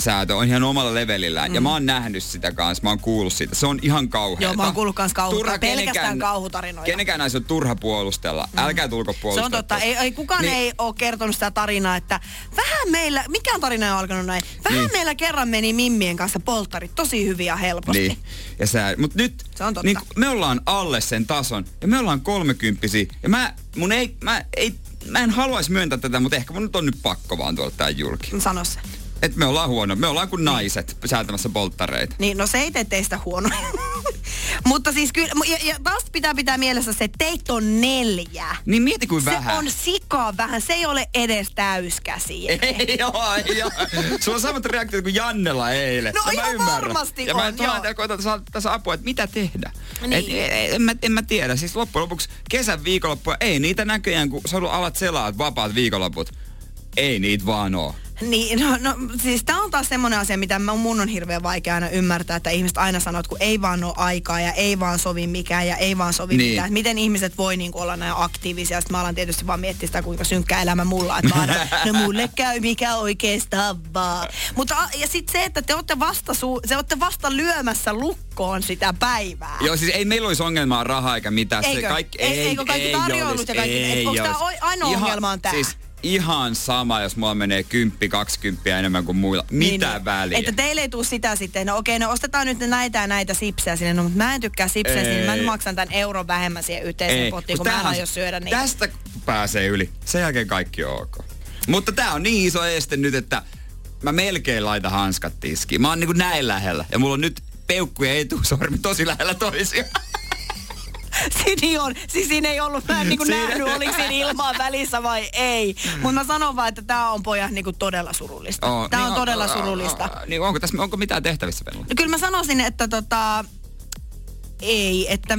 säätö on ihan omalla levelillään. Mm. Ja mä oon nähnyt sitä kanssa, mä oon kuullut siitä. Se on ihan kauheeta. Joo, mä oon kuullut kans kauhu- Turha pelkästään kenenkään- kauhutarinoita. Kenenkään naisen on turha puolustella. Mm. Älkää tulko Se puolustella. on totta. Ei, ei, kukaan Niin. ei ole kertonut sitä tarinaa, että vähän meillä, mikään tarina on alkanut näin. Vähän Niin. meillä kerran meni Mimmien kanssa polttarit tosi hyviä helposti. Niin. Ja sä, mut nyt Se on totta. Niin, me ollaan alle sen tason ja me ollaan kolmekymppisiä. Ja mä, mun ei, mä, ei, mä en haluaisi myöntää tätä, mutta ehkä mun nyt on nyt pakko vaan tuoda tää julki. Sano se. Et me ollaan huono. Me ollaan kuin naiset säätämässä polttareita. Niin, no se ei tee teistä huonoja. Mutta siis kyllä, ja, ja taas pitää pitää mielessä se, että teitä on neljä. Niin mieti kuin Se vähän. on sikaa vähän, se ei ole edes täyskäsi. Ei joo, ei joo. Sulla on samat reaktiot kuin Jannella eilen. No Ja mä ihan varmasti ja mä on, joo. täällä koitan saada tässä apua, että mitä tehdä. Niin. Et, en, en, mä, en mä tiedä. Siis loppujen lopuksi kesän viikonloppua, ei niitä näköjään, kun sä alat selaat vapaat viikonloput. Ei niitä vaan oo. Niin, no, no siis tää on taas semmonen asia, mitä mä- mun on hirveän vaikea aina ymmärtää, että ihmiset aina sanoo, että kun ei vaan ole aikaa ja ei vaan sovi mikään ja ei vaan sovi Niin. mitään. Miten ihmiset voi niin olla näin aktiivisia. Sitten mä alan tietysti vaan miettiä sitä, kuinka synkkä elämä mulla. Että mä aina, no mulle käy mikä oikeastaan vaan. Mutta ja sitten se, että te olette vasta, su, te olette vasta lyömässä lukkoon sitä päivää. Joo, siis ei meillä olisi ongelmaa rahaa eikä mitään. Se Eikö? kaikki, Ei- eikö kaikki tarjoulut olisi, ja kaikki- ei olisi. oi- ainoa ongelma on tää? Siis ihan sama, jos mulla menee 10 20 enemmän kuin muilla. Mitä Niin, väliä? Että teille ei tule sitä sitten, no okei, no ostetaan nyt näitä ja näitä sipsejä sinne, no mutta mä en tykkää sipsejä, niin mä maksan tämän euron vähemmän siihen yhteiseen pottiin, kun mä en tämähän- aio syödä niitä. Tästä pääsee yli. Sen jälkeen kaikki on ok. Mutta tää on niin iso este nyt, että mä melkein laitan hanskat tiskiin. Mä oon niinku näin lähellä. Ja mulla on nyt peukku ja etusormi tosi lähellä toisiaan. Siinä on, siis siinä ei ollut, mä en niinku Siinä- nähnyt, oliko siinä ilmaa välissä vai ei. Mutta mä sanon vaan, että tää on pojat niinku todella surullista. Oo, tää niin on todella o- o- surullista. o- Niin onko tässä onko mitään tehtävissä vielä? No kyllä mä sanoisin, että tota, ei, että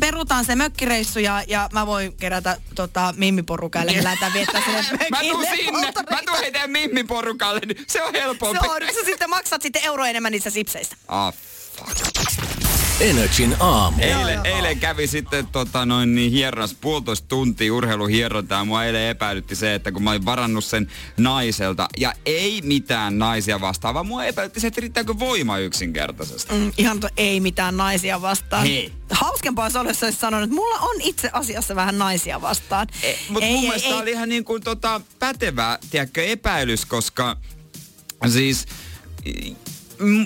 perutaan se mökkireissu ja, ja mä voin kerätä tota, mimmiporukalle ja lähdetään viettää sinne Mä tuun mökille. sinne, mä tuun heidän mimmiporukalle, niin se on helpompi. Se on, sä sitten maksat sitten euro enemmän niistä sipseistä. Ah, fuck. Energin aamu. Eilen, eilen kävi sitten tota, noin niin hieronas puolitoista tuntia urheiluhierontaa. ja Mua eilen epäilytti se, että kun mä olin varannut sen naiselta ja ei mitään naisia vastaan, vaan mua epäilytti se, että riittääkö voima yksinkertaisesti. Mm, ihan to, ei mitään naisia vastaan. Hei. Hauskempaa se olisi, jos sanonut, että mulla on itse asiassa vähän naisia vastaan. E, Mutta mun mielestä ei. oli ihan niin kuin tota, pätevä, tiedätkö, epäilys, koska siis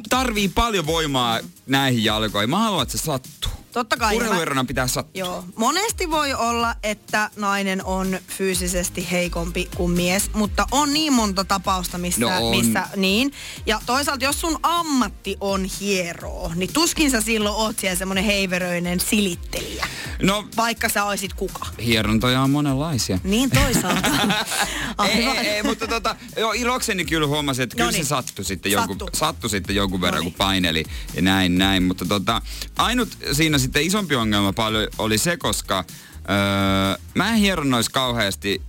tarvii paljon voimaa näihin jalkoihin. Mä haluan, että se sattuu. Totta kai. Urheiluerona pitää sattua. Joo. Monesti voi olla, että nainen on fyysisesti heikompi kuin mies, mutta on niin monta tapausta, missä, No on. missä niin. Ja toisaalta, jos sun ammatti on hieroo, niin tuskin sä silloin oot siellä semmonen heiveröinen silittelijä. No, Vaikka sä oisit kuka. hierontoja on monenlaisia. Niin toisaalta. ei, ei, ei, mutta tota, joo, ilokseni kyllä huomasin, että kyllä Noniin. se sattui sitten, jonkun, Sattui. sattui sitten jonkun verran, Noniin. kun paineli ja näin, näin. Mutta tota, ainut siinä sitten isompi ongelma paljon oli se, koska öö, mä en hieronnois kauheasti,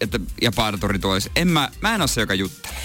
että, ja parturit olisi. En mä, mä en ole se, joka juttelee.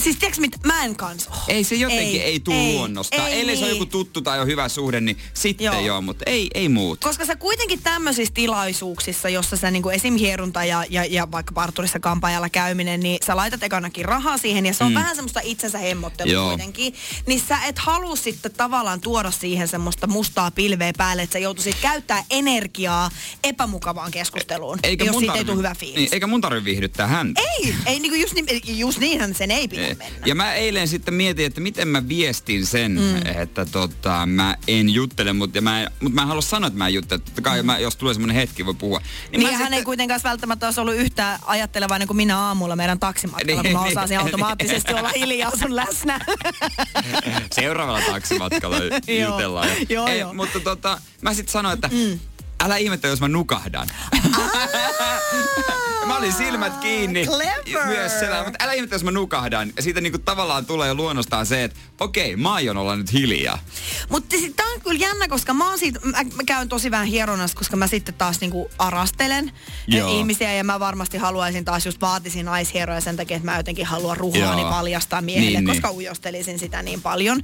Siis tiedätkö mit, mä en kans oo. Ei se jotenkin ei, ei tuu ei, luonnosta. ei Ellei se on joku tuttu tai on hyvä suhde, niin sitten Joo. joo, mutta ei, ei muut. Koska sä kuitenkin tämmöisissä tilaisuuksissa, jossa sä niinku esim. hierunta ja, ja, ja vaikka parturissa kampaajalla käyminen, niin sä laitat ekanakin rahaa siihen ja se on mm. vähän semmoista itsensä hemmottelua Joo. kuitenkin. Niin sä et halua sitten tavallaan tuoda siihen semmoista mustaa pilveä päälle, että sä joutuisit käyttää energiaa epämukavaan keskusteluun, jos siitä ei tule hyvä fiilis. Niin, eikä mun tarvi viihdyttää häntä. Ei, ei niinku just, niin, just niinhän sen ei pidä Ei. mennä. Ja mä eilen sitten mietin, että miten mä viestin sen, mm. että tota, mä en juttele, mutta mä, en, mut mä en halua sanoa, että mä en juttele. Totta kai mm. mä, jos tulee semmonen hetki, voi puhua. Niin, mä niin hän ei kuitenkaan välttämättä olisi ollut yhtään ajattelevainen kuin minä aamulla meidän taksimatkalla, Niin, kun mä niin. osasin automaattisesti olla hiljaa sun läsnä. Seuraavalla taksimatkalla Joo. jutellaan. Joo, ei, joo. Mutta tota, mä sitten sanoin, että mm. älä ihmettele, jos mä nukahdan. Mä olin silmät kiinni. Clever. Myös selä, mutta älä ihmettele, jos mä nukahdan. Ja siitä niinku tavallaan tulee jo luonnostaan se, että okei, mä aion olla nyt hiljaa. Mutta tää on kyllä jännä, koska mä, oon siitä, mä, mä käyn tosi vähän hieronnassa, koska mä sitten taas niinku arastelen Joo. Joo. ihmisiä ja mä varmasti haluaisin taas just vaatisin naishieroja sen takia, että mä jotenkin haluan ruhaani Joo. paljastaa miehelle, Niin, koska niin. ujostelisin sitä niin paljon.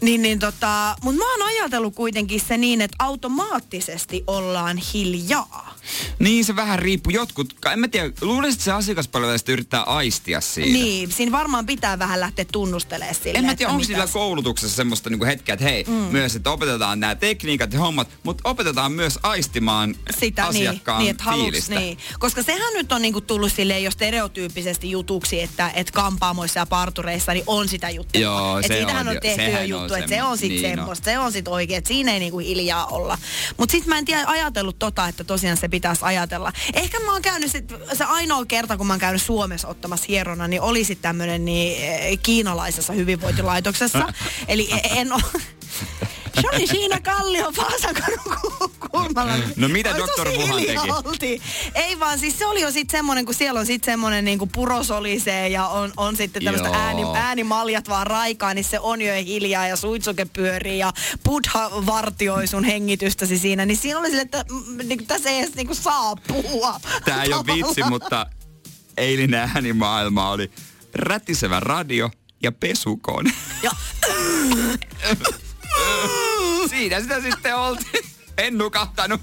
Niin, niin tota, mutta mä oon ajatellut kuitenkin se niin, että automaattisesti ollaan hiljaa. Niin se vähän riippuu. Jotkut, en mä tiedä, luulisin, että se asiakaspalvelu yrittää aistia siitä. Niin, siinä varmaan pitää vähän lähteä tunnustelemaan sille, En mä tiedä, onko sillä koulutuksessa semmoista niinku hetkeä, että hei, mm. myös, että opetetaan nämä tekniikat ja hommat, mutta opetetaan myös aistimaan sitä, asiakkaan niin, niin, että haluks, fiilistä. niin. Koska sehän nyt on niinku tullut silleen jo stereotyyppisesti jutuksi, että et kampaamoissa ja partureissa niin on sitä juttua. Joo, et se on on tehty jo on juttu, että se semmo- on sit niin niin on. semmoista, se on sit oikein, että siinä ei niinku hiljaa olla. Mutta sit mä en tiedä ajatellut tota, että tosiaan se pitäisi ajatella. Ehkä mä oon käynyt sit, se ainoa kerta, kun mä oon käynyt Suomessa ottamassa hierona, niin oli sit tämmönen niin, eh, kiinalaisessa hyvinvointilaitoksessa. Eli en ole... Se oli siinä Kallion Vaasankadun kulmalla. No mitä tosi Wuhan teki? oltiin. Ei vaan, siis se oli jo sitten semmonen, kun siellä on sitten semmonen niinku purosolisee ja on, on sitten tämmöistä ääni, äänimaljat vaan raikaa, niin se on jo hiljaa ja suitsuke pyörii ja Buddha vartioi sun hengitystäsi siinä. Niin siinä oli sille, että mm, niinku, tässä ei edes niinku saa puhua. Tää ei ole vitsi, mutta eilinen äänimaailma oli rätisevä radio ja pesukone. Ja, Siinä sitä sitten oltiin. En nukahtanut.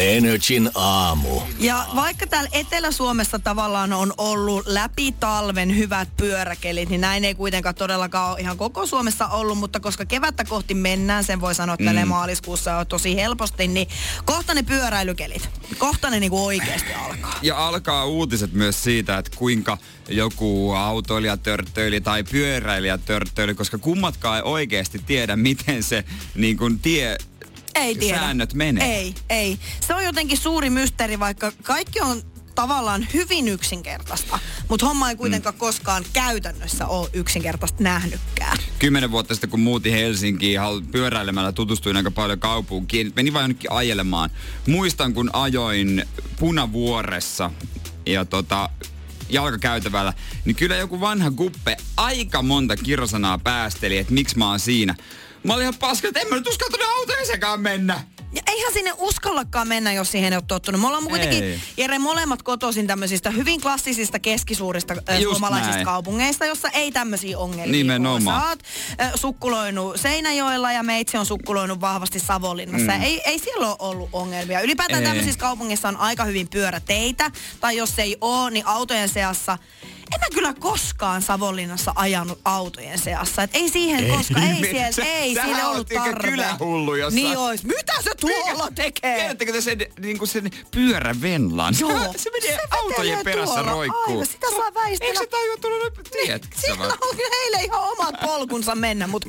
Energin aamu. Ja vaikka täällä Etelä-Suomessa tavallaan on ollut läpi talven hyvät pyöräkelit, niin näin ei kuitenkaan todellakaan ole ihan koko Suomessa ollut, mutta koska kevättä kohti mennään, sen voi sanoa, että mm. maaliskuussa on tosi helposti, niin kohta ne pyöräilykelit, kohta ne niinku oikeasti alkaa. Ja alkaa uutiset myös siitä, että kuinka joku autoilija törttöili tai pyöräilijä törttöili, koska kummatkaan ei oikeasti tiedä, miten se niin kuin tie Ei tiedä. säännöt menee. Ei, ei. Se on jotenkin suuri mysteeri, vaikka kaikki on tavallaan hyvin yksinkertaista, mutta homma ei kuitenkaan mm. koskaan käytännössä ole yksinkertaista nähnytkään. Kymmenen vuotta sitten, kun muutin Helsinkiin pyöräilemällä, tutustuin aika paljon kaupunkiin. Menin vain jonnekin ajelemaan. Muistan, kun ajoin punavuoressa ja tota, jalkakäytävällä, niin kyllä joku vanha kuppe aika monta kirosanaa päästeli, että miksi mä oon siinä. Mä olin ihan paska, että en mä nyt uskaltanut autojen sekaan mennä. Ja eihän sinne uskallakaan mennä, jos siihen ei ole tottunut. Me ollaan kuitenkin, Ei. Jere, molemmat kotoisin tämmöisistä hyvin klassisista keskisuurista äh, suomalaisista näin. kaupungeista, jossa ei tämmöisiä ongelmia Nimenomaan. ole. Sä oot äh, sukkuloinut Seinäjoella ja meitsi on sukkuloinut vahvasti Savonlinnassa. Mm. Ei, ei siellä ole ollut ongelmia. Ylipäätään Ei. tämmöisissä kaupungeissa on aika hyvin pyöräteitä. Tai jos ei ole, niin autojen seassa en mä kyllä koskaan Savonlinnassa ajanut autojen seassa. Et ei siihen koska ei me- siellä, sä- ei sille oot ollut tarve. kylähullu jossain. Niin ois. Mitä se tuolla tekee? Tiedättekö te sen, niin kuin sen pyörävenlan? Joo. se menee Se autojen perässä tuolla. roikkuu. Aivan, sitä saa väistellä. Eikö se tajua tulla sä Sillä vaan? on kyllä heille ihan omat polkunsa mennä, mutta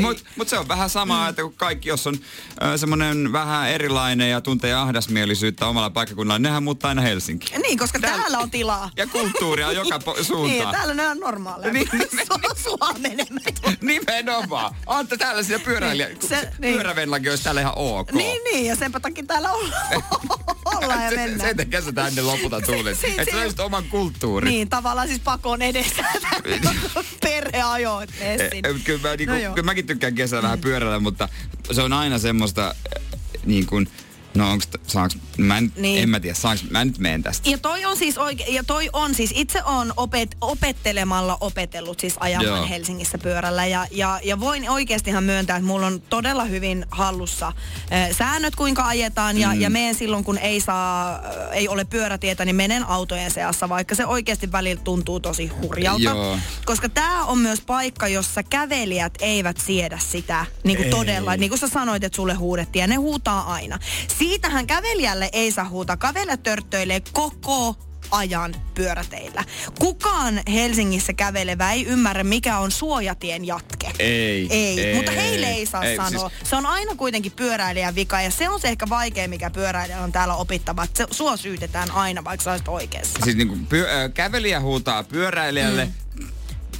Mutta mut se on vähän sama, mm. että kun kaikki, jos on äh, semmoinen vähän erilainen ja tuntee ahdasmielisyyttä omalla paikkakunnalla, nehän muuttaa aina Helsinkiin. Niin, koska täällä on tilaa. Ja kulttuuria joka po- Niin, suuntaan. täällä ne on normaaleja. Niin, Niin, niin, Sua menemään. Nimenomaan. Anta tällaisia pyöräilijä. Niin, Se, niin. Pyörävenlakin olisi täällä ihan ok. Niin, niin, ja senpä takia täällä ollaan, ollaan ja Se- mennään. Sen takia sä tänne lopulta tulit. Si- si- Että sä löysit oman kulttuurin. Niin, tavallaan siis pakon edessä. Perheajo, että mene Eh, eh, Kyllä, mä, niinku, No kyllä mäkin tykkään kesällä vähän pyöräillä, mutta se on aina semmoista eh, niin kuin, no onks, saanks, mä en, Niin. en mä tiedä, saanks, mä nyt meen tästä. Ja toi on siis oikein, ja toi on siis, itse on opet, opettelemalla opetellut siis ajamaan Joo. Helsingissä pyörällä. Ja, ja, ja voin oikeastihan myöntää, että mulla on todella hyvin hallussa äh, säännöt, kuinka ajetaan. Ja, mm. ja menen silloin, kun ei saa, äh, ei ole pyörätietä, niin menen autojen seassa, vaikka se oikeasti välillä tuntuu tosi hurjalta. Joo. Koska tämä on myös paikka, jossa kävelijät eivät siedä sitä niin kuin todella. Niin kuin sä sanoit, että sulle huudettiin ja ne huutaa aina. Siitähän kävelijälle ei saa huutaa. Kävelijät törttöilee koko ajan pyöräteillä. Kukaan Helsingissä kävelevä ei ymmärrä, mikä on suojatien jatke. Ei, Ei, ei, mutta heille ei saa ei, sanoa. siis- Se on aina kuitenkin pyöräilijän vika ja se on se ehkä vaikea, mikä pyöräilijä on täällä opittava. Se, sua syytetään aina, vaikka sä olisit oikeassa. Siis niinku pyö, äh, kävelijä huutaa pyöräilijälle, mm.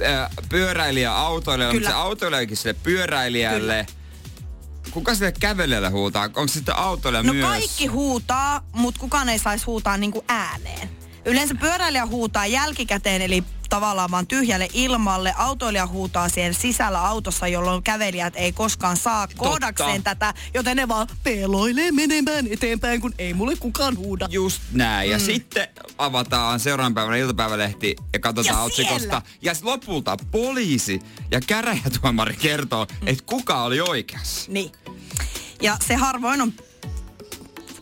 äh, pyöräilijä Kyllä. mutta se autoilijakin sille pyöräilijälle. Kuka sille kävelijälle huutaa? Onko sitten autoilija No myös? kaikki huutaa, mutta kukaan ei saisi huutaa niinku ääneen. Yleensä pyöräilijä huutaa jälkikäteen, eli tavallaan vaan tyhjälle ilmalle. Autoilija huutaa siellä sisällä autossa, jolloin kävelijät ei koskaan saa koodakseen tätä, joten ne vaan peloilee menemään eteenpäin, kun ei mulle kukaan huuda. Just näin. Ja Mm. sitten avataan seuraavan päivänä iltapäivälehti ja katsotaan Ja otsikosta. siellä- Ja lopulta poliisi ja käräjätuomari kertoo, Mm. että kuka oli oikeassa. Niin. Ja se harvoin on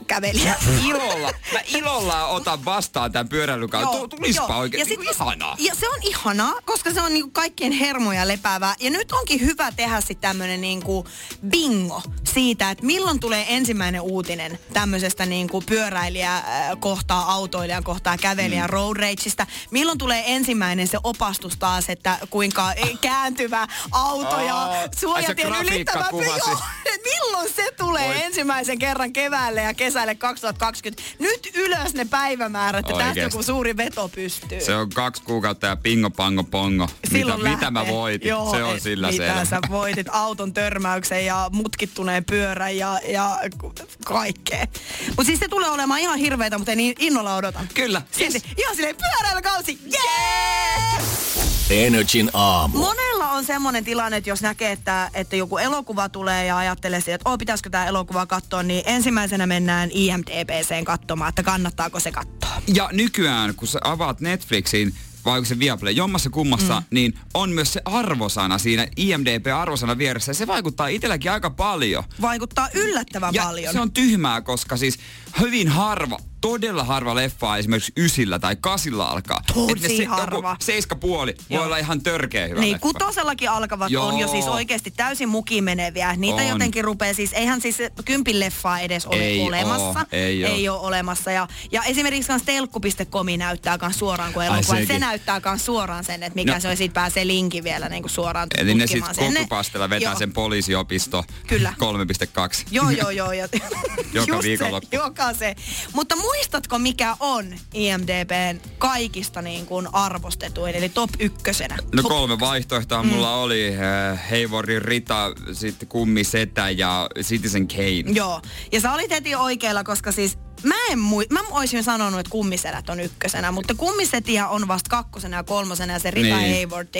kävelijä. Ilolla, mä ilolla otan vastaan tämän pyöräilykauden. Tulispa joo. oikein. Ja Niin sit- ihanaa. Ja se on ihanaa, koska se on niinku kaikkien hermoja lepäävää. Ja nyt onkin hyvä tehdä sitten tämmönen niinku bingo siitä, että milloin tulee ensimmäinen uutinen tämmöisestä niinku pyöräilijä äh, kohtaa autoilijan kohtaa kävelijä mm. road rageista. Milloin tulee ensimmäinen se opastus taas, että kuinka kääntyvä auto ja suojatien ylittävä. milloin se tulee Voi. ensimmäisen kerran keväälle ja kesälle 2020. Nyt ylös ne päivämäärät ja tästä joku suuri veto pystyy. Se on kaksi kuukautta ja pingo pango pongo. Mitä, Silloin mitä mä lähtee. voitin, Joo, se on sillä mitä selvä. sä voitit auton törmäyksen ja mutkittuneen pyörän ja, ja kaikkea. Mutta siis se tulee olemaan ihan hirveetä, mutta niin innolla odotan. Kyllä. Silti ihan silleen pyöräilykausi. Jee! Energin aamu. Monella on semmoinen tilanne, että jos näkee, että, että joku elokuva tulee ja ajattelee siitä, että oh, pitäisikö tämä elokuva katsoa, niin ensimmäisenä mennään IMDBCen katsomaan, että kannattaako se katsoa. Ja nykyään, kun sä avaat Netflixin, vai onko se Viaplay, jommassa kummassa, mm. niin on myös se arvosana siinä IMDB-arvosana vieressä. Ja se vaikuttaa itselläkin aika paljon. Vaikuttaa yllättävän ja paljon. se on tyhmää, koska siis hyvin harva, todella harva leffa esimerkiksi ysillä tai kasilla alkaa. Tosi ne harva. Joku seiska puoli voi Joo. olla ihan törkeä hyvä Niin, leffa. kutosellakin alkavat Joo. on jo siis oikeasti täysin mukiin meneviä. Niitä On. jotenkin rupeaa siis, eihän siis se kympin leffaa edes ole Ei olemassa. oo, ei oo. ei ole olemassa. Ja, ja esimerkiksi kans telkku.comi näyttää kans suoraan kuin elokuva. Se näyttää kans suoraan sen, että mikä No. se on. Siitä pääsee linkin vielä niin kuin suoraan Eli ne sitten kokkupastella vetää Joo. sen poliisiopisto Kyllä. 3.2. Joo, joo, joo. Ja, Joka viikonloppu. Se, joka se. Mutta muistatko, mikä on IMDBn kaikista niin kuin arvostetuin, eli top ykkösenä? No top kolme vaihtoehtoa mm. mulla oli. Äh, Heivorin Rita, sitten Kummi Setä ja Citizen Kane. Joo. Ja sä olit heti oikealla, koska siis mä en mui, mä olisin sanonut, että kummisedät on ykkösenä, mutta kummisetiä on vasta kakkosena ja kolmosena ja se Rita Niin. Hayworth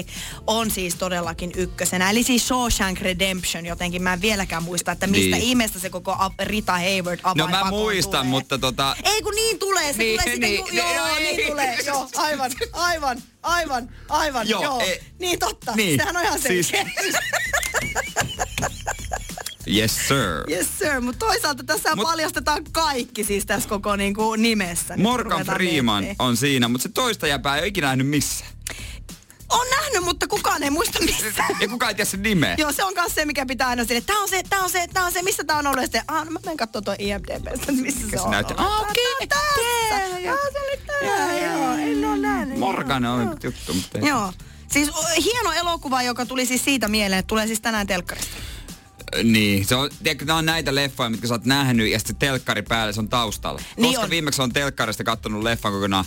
on siis todellakin ykkösenä. Eli siis Shawshank Redemption jotenkin. Mä en vieläkään muista, että mistä Niin. ihmeestä se koko Rita Hayworth No mä muistan, tulee. mutta tota... Ei kun niin tulee, se Niin, tulee sitten, niin, ju- niin, joo, niin. niin tulee, joo, aivan, aivan, aivan, aivan, Joo, joo. ei- Niin totta, Niin, sehän on ihan siis-. Yes sir. Yes sir, mutta toisaalta tässä Mut- paljastetaan kaikki siis tässä koko niinku nimessä. Nyt Morgan Freeman miettimään. on siinä, mutta se toista jäpää ei ole ikinä nähnyt missään. On nähnyt, mutta kukaan ei muista missään. Ja kukaan ei tiedä sen nimeä. Joo, se on myös se, mikä pitää aina sille, tää on se, tää on se, tää on se, missä tää on ollut. Ja sitten, ah, no mä menen katsomaan tuon IMDBstä, missä se, se on näyttää? Ah, okei, tässä. Ah, se oli tää, joo, en oo nähnyt. Morgan on joo. juttu, mutta ei. Joo. Siis hieno elokuva, joka tuli siis siitä mieleen, että tulee siis tänään telkkarista. Niin, se on, tiedätkö, nämä on näitä leffoja, mitkä sä oot nähnyt ja sitten telkkari päällä se on taustalla. Niin Koska on. viimeksi on telkkarista kattonut leffan kokonaan,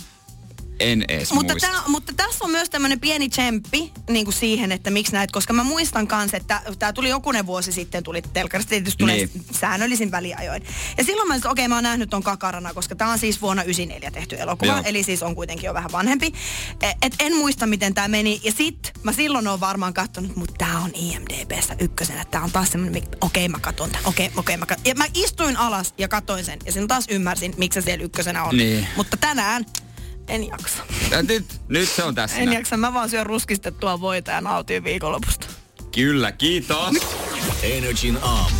en edes Mutta, muista. tää, mutta tässä on myös tämmöinen pieni tsemppi niin kuin siihen, että miksi näet, koska mä muistan kanssa, että tämä tuli jokunen vuosi sitten, tuli telkkarista, tietysti tulee Niin. säännöllisin väliajoin. Ja silloin mä okei okay, mä oon nähnyt ton kakarana, koska tämä on siis vuonna 94 tehty elokuva, Joo. eli siis on kuitenkin jo vähän vanhempi. E- Et en muista, miten tämä meni. Ja sit mä silloin oon varmaan katsonut, mutta tää on IMDBssä ykkösenä. Tää on taas semmoinen, okei okay, mä katon tän, okei, okay, okei okay, mä katon. Ja mä istuin alas ja katoin sen, ja sen taas ymmärsin, miksi se siellä ykkösenä on. Niin. Mutta tänään en jaksa. Ja nyt, nyt se on tässä. En jaksa, mä vaan syön ruskistettua voita ja nautin viikonlopusta. Kyllä, kiitos. Energin aamu.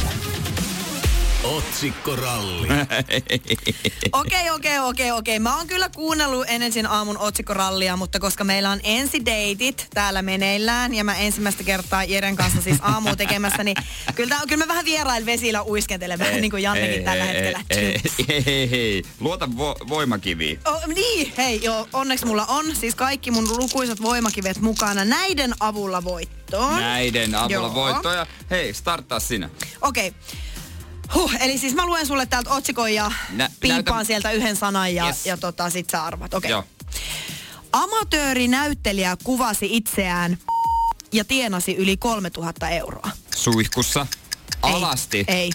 Otsikkoralli. Okei, okei, okei, okei. Mä oon kyllä kuunnellut Energin aamun otsikkorallia, mutta koska meillä on ensideitit täällä meneillään ja mä ensimmäistä kertaa Jeren kanssa siis aamu tekemässä, niin kyllä, tää, kyllä mä vähän vierail vesillä uiskentelen vähän niin kuin Jannekin tällä hetkellä. Ei, ei, ei, ei. Luota vo- voimakiviin. Oh, niin, hei, joo, onneksi mulla on siis kaikki mun lukuisat voimakivet mukana näiden avulla voittoon. Näiden avulla Joo. voittoja. Hei, starttaa sinä. Okei. Okay. Huh, eli siis mä luen sulle täältä otsikon ja Nä- piippaan näytä- sieltä yhden sanan ja, Yes. ja tota, sit sä arvat. Okei. Joo. Okay. Amatöörinäyttelijä kuvasi itseään ja tienasi yli 3000 euroa. Suihkussa. Alasti. Ei.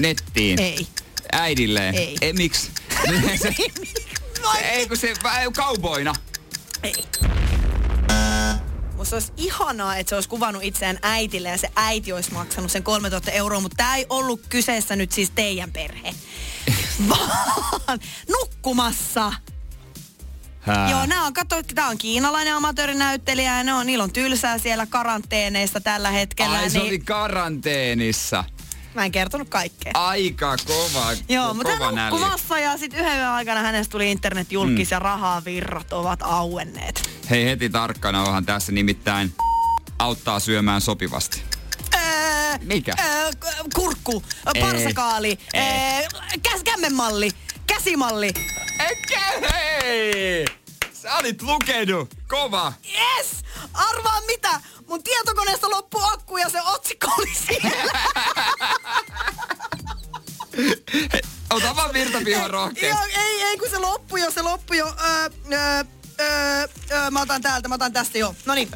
Nettiin. Ei. Äidilleen. Ei. ei miksi? se, ei kun se kauboina. Ei. Musta olisi ihanaa, että se olisi kuvannut itseään äitille ja se äiti olisi maksanut sen 3000 euroa, mutta tämä ei ollut kyseessä nyt siis teidän perhe. Vaan nukkumassa. Hää. Joo, nämä on, katso, tämä on kiinalainen amatöörinäyttelijä ja ne on, niillä on tylsää siellä karanteeneissa tällä hetkellä. Ai se niin oli karanteenissa. Mä en kertonut kaikkea. Aika kova, Joo, mutta hän nälli. nukkumassa ja sitten yhden yön aikana hänestä tuli internet julkis mm. ja rahavirrat ovat auenneet. Hei heti tarkkana onhan tässä nimittäin auttaa syömään sopivasti. Öö, Mikä? Öö, kurkku, Ei. parsakaali, Ei. öö, käs, kämmenmalli, käsimalli. Eikä hei! Sä olit lukenut. Kova. Yes! Arvaa mitä? Mun tietokoneesta loppui akku ja se otsikko oli siellä. Ota vaan virtapihan rohkeasti. Joo, ei, ei, kun se loppui jo, se loppui jo. Öö, öö, öö, mä otan täältä, mä otan tästä jo. No niin.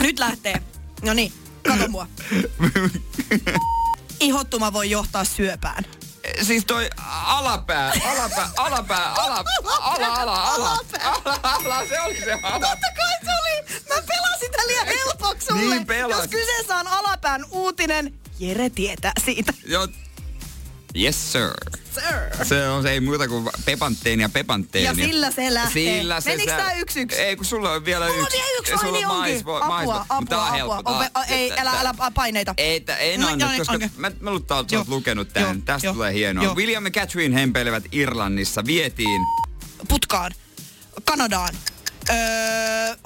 Nyt lähtee. No niin, kato mua. Ihottuma voi johtaa syöpään. Siis toi alapää, alapää, alapää, ala, ala, ala, ala, ala, ala, se oli se ala. Totta kai se oli. Mä pelasin tän liian helpoksi sulle. Niin pelasit. Jos kyseessä on alapään uutinen, Jere tietää siitä. Joo. Yes sir. Sir. Se on se ei muuta kuin pepantteeni ja pepantteeni. Ja sillä se lähtee. Sillä se Menikö sä- tää yksi yksi? Ei, kun sulla on vielä Mulla on yksi. vielä yksi, ai niin on onkin. Apua, apua, Mutta tää on helppo. apua. Tää on- Ope- ei, tää- älä, tää- älä paineita. Ei, tää- en No, anna, no niin, koska okei. mä, mä luulin, että oot lukenut. Joo, Tästä tulee hienoa. joo. William ja Catherine hempeilevät Irlannissa. Vietiin. Putkaan. Kanadaan. Öö,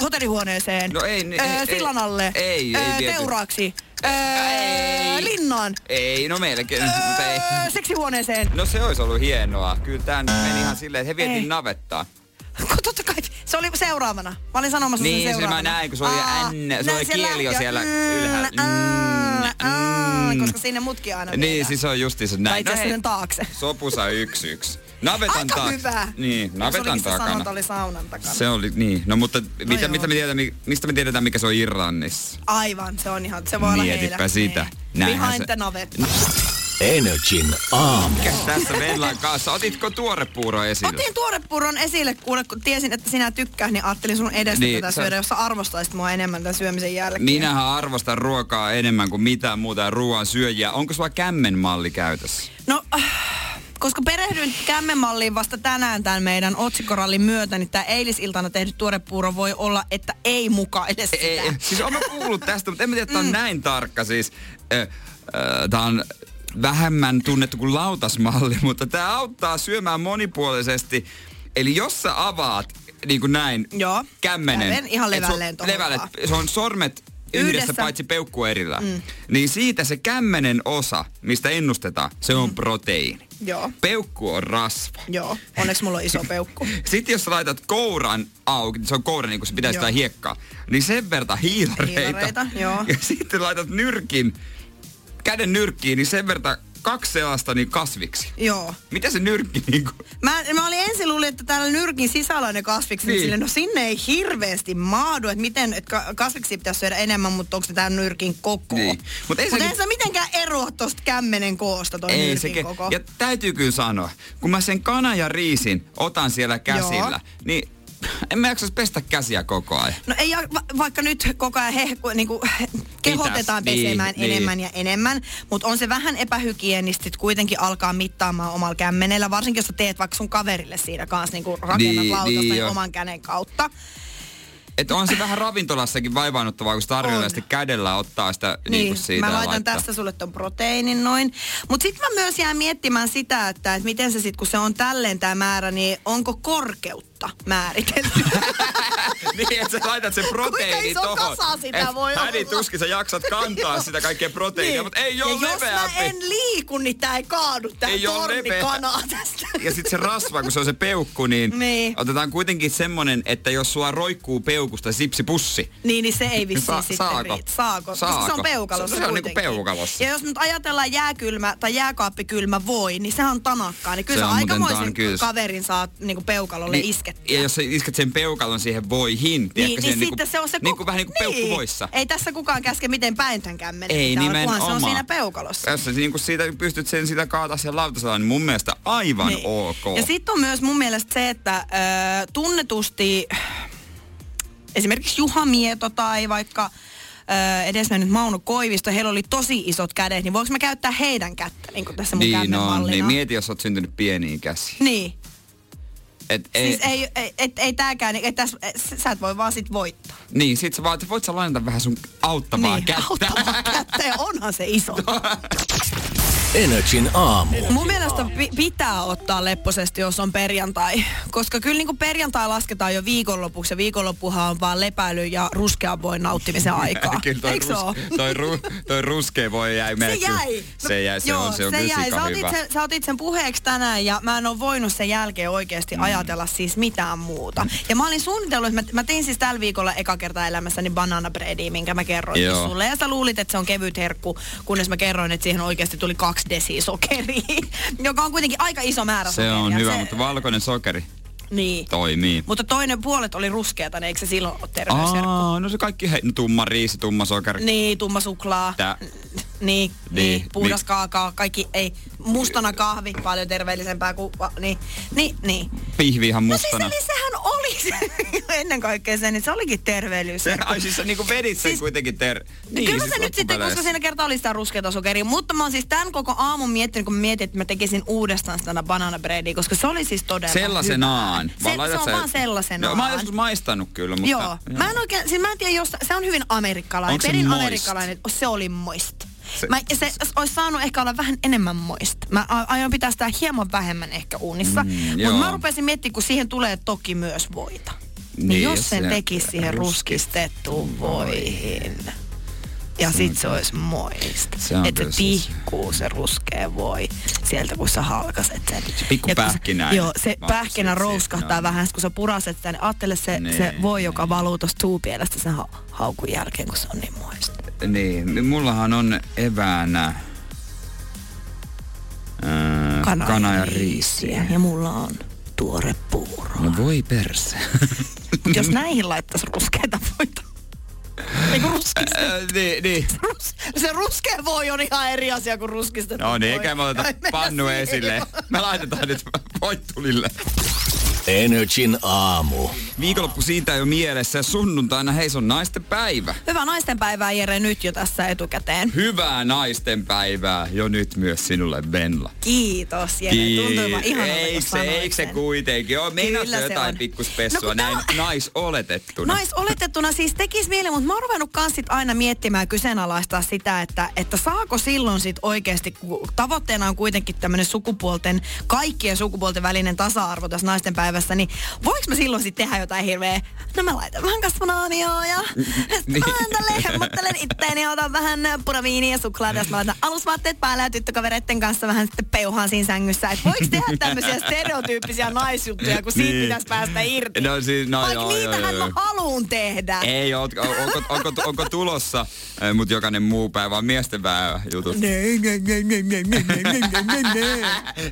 hotellihuoneeseen. No ei, ei, öö, ei, sillan alle. ei, ei öö, viety. teuraaksi. Öö, Ei. linnaan. Ei, no melkein. Öö, seksihuoneeseen. No se olisi ollut hienoa. Kyllä tää nyt meni ihan silleen, että he vietiin navettaa. Totta kai. Se oli seuraavana. Mä olin sanomassa Niin, sen se seuraavana. mä näin, kun se oli Aa, N, se oli kieli jo siellä mm, ylhäällä. mm, Mm, mm, mm. Koska sinne mutkin aina Niin, siis se on justiinsa näin. Tai itse sen taakse. Sopusa yksi yksi. Navetan Aika taakse. hyvä. Niin, navetan takana. sanonta oli saunan takana. Se oli, niin. No mutta mitä, joo. mitä me tiedetään, mi- mistä me tiedetään, mikä se on Irlannissa? Aivan, se on ihan, se voi olla Mietipä heillä. sitä. Niin. Näinhän Behind se- the navet. Energin aamu. Mikäs tässä Venlan kanssa? Otitko tuorepuuro esille? Otin tuorepuuron esille, kuule, kun tiesin, että sinä tykkää, niin ajattelin sun edestä Niin, tätä sä- syödä, jos sä arvostaisit mua enemmän tämän syömisen jälkeen. Minähän arvostan ruokaa enemmän kuin mitään muuta ruoan syöjiä. Onko sulla kämmenmalli käytössä? No, äh, koska perehdyin kämmenmalliin vasta tänään tämän meidän otsikkorallin myötä, niin tämä eilisiltana tehty tuorepuuro voi olla, että ei mukaile sitä. Ei, ei, siis olen kuullut tästä, mutta en tiedä, että on näin tarkka. Siis, äh, äh, tää on vähemmän tunnettu kuin lautasmalli, mutta tämä auttaa syömään monipuolisesti. Eli jos sä avaat niin kuin näin Joo. kämmenen. Käven ihan et se on levälleen tohon levälle, se on sormet yhdessä, Yhdessä. paitsi peukku erillä. Mm. Niin siitä se kämmenen osa, mistä ennustetaan, se on proteiini. Joo. Peukku on rasva. Joo, onneksi mulla on iso peukku. Sitten jos sä laitat kouran auki, se on koura niin kuin se pitäisi Joo. jotain hiekkaa, niin sen verta hiilareita. Hiilareita, joo. Ja sitten laitat nyrkin, käden nyrkkiin, niin sen verta kaksi sellaista niin kasviksi. Joo. Mitä se nyrkki niin kuin? Mä, mä olin ensin luulin, että täällä nyrkin sisällä on ne kasvikset, niin. Niin. sille, no sinne ei hirveästi mahdu, että miten, että ka- kasviksia pitäisi syödä enemmän, mutta onko se tää nyrkin koko? Niin. Mut ei Mutta se- ei se mitenkään eroa tosta kämmenen koosta toi Ei nyrkin se, koko. ja täytyy kyllä sanoa, kun mä sen kanan ja riisin otan siellä käsillä, Joo. niin en mä jaksaisi pestä käsiä koko ajan. No ei, va- vaikka nyt koko ajan he, ku- niinku, kehotetaan Pitäis, niin, pesemään niin. enemmän ja enemmän, mutta on se vähän epähygienistä kuitenkin alkaa mittaamaan omalla kämmenellä, varsinkin jos sä teet vaikka sun kaverille siinä kanssa niinku rakennat Niin, lautasta niin niin, jo. oman käden kautta. Että on se vähän ravintolassakin vaivaannuttavaa, kun tarjolla sitten kädellä ottaa sitä niin, Niin, kuin siitä mä ja laitan laittaa. tästä sulle ton proteiinin noin. Mutta sitten mä myös jään miettimään sitä, että, että miten se sitten, kun se on tälleen tämä määrä, niin onko korkeutta määritelty? niin, että sä laitat sen proteiini iso tohon. kasa sitä Et voi olla? tuskin sä jaksat kantaa sitä kaikkea proteiinia, Niin. mutta ei ja ole jos mä leveämpi. en liiku, niin tää ei kaadu tää Ei oo torni leveä. kanaa tästä. Ja sitten se rasva, kun se on se peukku, niin, Niin. otetaan kuitenkin semmonen, että jos sulla roikkuu peukusta sipsipussi, Niin, niin se ei vissiin Sa- sitten saako? riitä. Saako? Koska Saako? se on peukalossa Se on niinku peukalossa. Ja jos nyt ajatellaan jääkylmä tai jääkaappikylmä voi, niin sehän on tanakkaa. Niin kyllä Se se, aikamoisen kaverin saat niinku peukalolle niin, iskettyä. Ja jos sä isket sen peukalon siihen voihin, Niin, niin siihen sitten niinku, se on se niinku koko- vähän niin kuin peukkuvoissa. Ei tässä kukaan käske, miten päin tämän kämmenen Ei pitää olla, kunhan nimenomaan. se on siinä peukalossa. Jos sä niin kuin siitä pystyt sen sitä kaataa sen lautasella, niin mun mielestä aivan niin. ok. Ja sitten on myös mun mielestä se, että ö, tunnetusti esimerkiksi Juha Mieto tai vaikka ö, edesmennyt Mauno Koivisto, heillä oli tosi isot kädet, niin voiko mä käyttää heidän kättä niin tässä mun niin kämmenmallina? niin mieti, jos oot syntynyt pieniin käsiin. Niin. Et, Siis ei, ei, ei, et, ei tääkään, et täs, sä et voi vaan sit voittaa. Niin, sit sä vaan, voit sä lainata vähän sun auttavaa niin, kättä. auttavaa kättä ja onhan se iso. Energin aamu. Mun mielestä pi- pitää ottaa lepposesti, jos on perjantai. Koska kyllä niin kuin perjantai lasketaan jo viikonlopuksi ja viikonloppuhan on vaan lepäily ja ruskean voi nauttimisen aikaa. Kyllä toi, Eikö se oo? rus, toi, ru, toi ruskea voi jäi Se jäi. Se jäi, se Joo, on, se on se kyllä jäi. Sä otit, hyvä. sen, sä otit sen puheeksi tänään ja mä en ole voinut sen jälkeen oikeasti mm. ajatella siis mitään muuta. Ja mä olin suunnitellut, että mä, mä tein siis tällä viikolla eka kertaa elämässäni banana breadia, minkä mä kerroin Joo. sulle. Ja sä luulit, että se on kevyt herkku, kunnes mä kerroin, että siihen oikeasti tuli kaksi desiä sokeria, joka on kuitenkin aika iso määrä Se sokeria. on hyvä, mutta valkoinen sokeri Niin. toimii. Mutta toinen puolet oli ruskeata, niin eikö se silloin ole terveysherkku? Aa, no se kaikki, hei, tumma riisi, tumma sokeri. Niin, tumma suklaa. Tää. Niin, Niin, niin, puhdas niin. kaakao, kaikki ei. Mustana kahvi, paljon terveellisempää kuin, va- niin, niin, niin. Pihvi ihan No siis mustana. eli sehän oli se, ennen kaikkea se, niin se olikin terveellisyys. Se, ai siis sä niinku vedit sen Siis- kuitenkin ter... Niin, Kyllä siis se nyt sitten, koska siinä kertaa oli sitä ruskeata sokeria. Mutta mä oon siis tämän koko aamun miettinyt, kun mä mietin, että mä tekisin uudestaan sitä banana breadia, koska se oli siis todella Sellaisenaan. Hyvää. Se, laitat se on sä- vaan sellaisenaan. No, mä oon joskus maistanut kyllä, mutta... Joo. Mä en oikein, siis mä en tiedä, jos, se on hyvin amerikkalainen. Onko se Perin moist? amerikkalainen, se oli moist. Se- Se, mä, ja se olisi saanut ehkä olla vähän enemmän moist. Mä aion pitää sitä hieman vähemmän ehkä uunissa. Mm, joo. Mutta mä rupesin miettimään, kun siihen tulee toki myös voita. Niin, Niin, jos sen se tekisi siihen ruskistettuun ruskistettuun voihin. Ja sit se olisi moist. Se on että se siis- tihkuu se ruskea voi sieltä, kun sä halkaset sen. pikku Ja pähkinä. Joo, se pähkinä rouskahtaa vähän, kun sä puraset sitä, niin ajattele se, se Niin, voi, joka valuu tuosta suupielestä sen ha- haukun jälkeen, kun se on niin moista. Niin, mullahan on eväänä... Ää, Kana, kana ja riisiä. Ja mulla on tuore puuro. No voi perse. Mut jos näihin laittaisi ruskeita voita. Niin kuin. Äh, niin, niin. Rus, se ruskea voi on ihan eri asia kuin ruskista. No niin, eikä me oteta pannu esille. Me laitetaan nyt voit tulille. Energin aamu. Viikonloppu siitä jo mielessä ja sunnuntaina hei se on naisten päivä. Hyvää naisten päivää Jere nyt jo tässä etukäteen. Hyvää naisten päivää jo nyt myös sinulle Venla. Kiitos Jere, tuntuu vaan ihanalta, kun Eikö se, eikö se kuitenkin? Joo, meinaatko jotain on. pikkuspessua No näin tää- naisoletettuna? Naisoletettuna siis tekis mieli, mutta mä oon ruvennut kans sit aina miettimään ja kyseenalaistaa sitä, että, että saako silloin sit oikeasti, kun tavoitteena on kuitenkin tämmöinen sukupuolten, kaikkien sukupuolten välinen tasa-arvo tässä naisten päivässä, niin voiko mä silloin sitten tehdä jotain hirveä, no mä laitan vähän kasvonaamioon ja Niin. mä tälle hemmottelen itteeni ja otan vähän puraviiniä ja suklaata, ja sit mä laitan alusvaatteet päälle ja tyttökavereitten kanssa vähän sitten peuhaan siinä sängyssä. Että voiko tehdä tämmöisiä stereotyyppisiä naisjuttuja, kun siitä Niin. pitäisi päästä irti? No siis, no Vaikka joo, niitähän joo, mä joo. haluun tehdä. Ei, oot, on, onko, onko, onko, tulossa, äh, mutta jokainen muu päivä on miesten päivä jutut.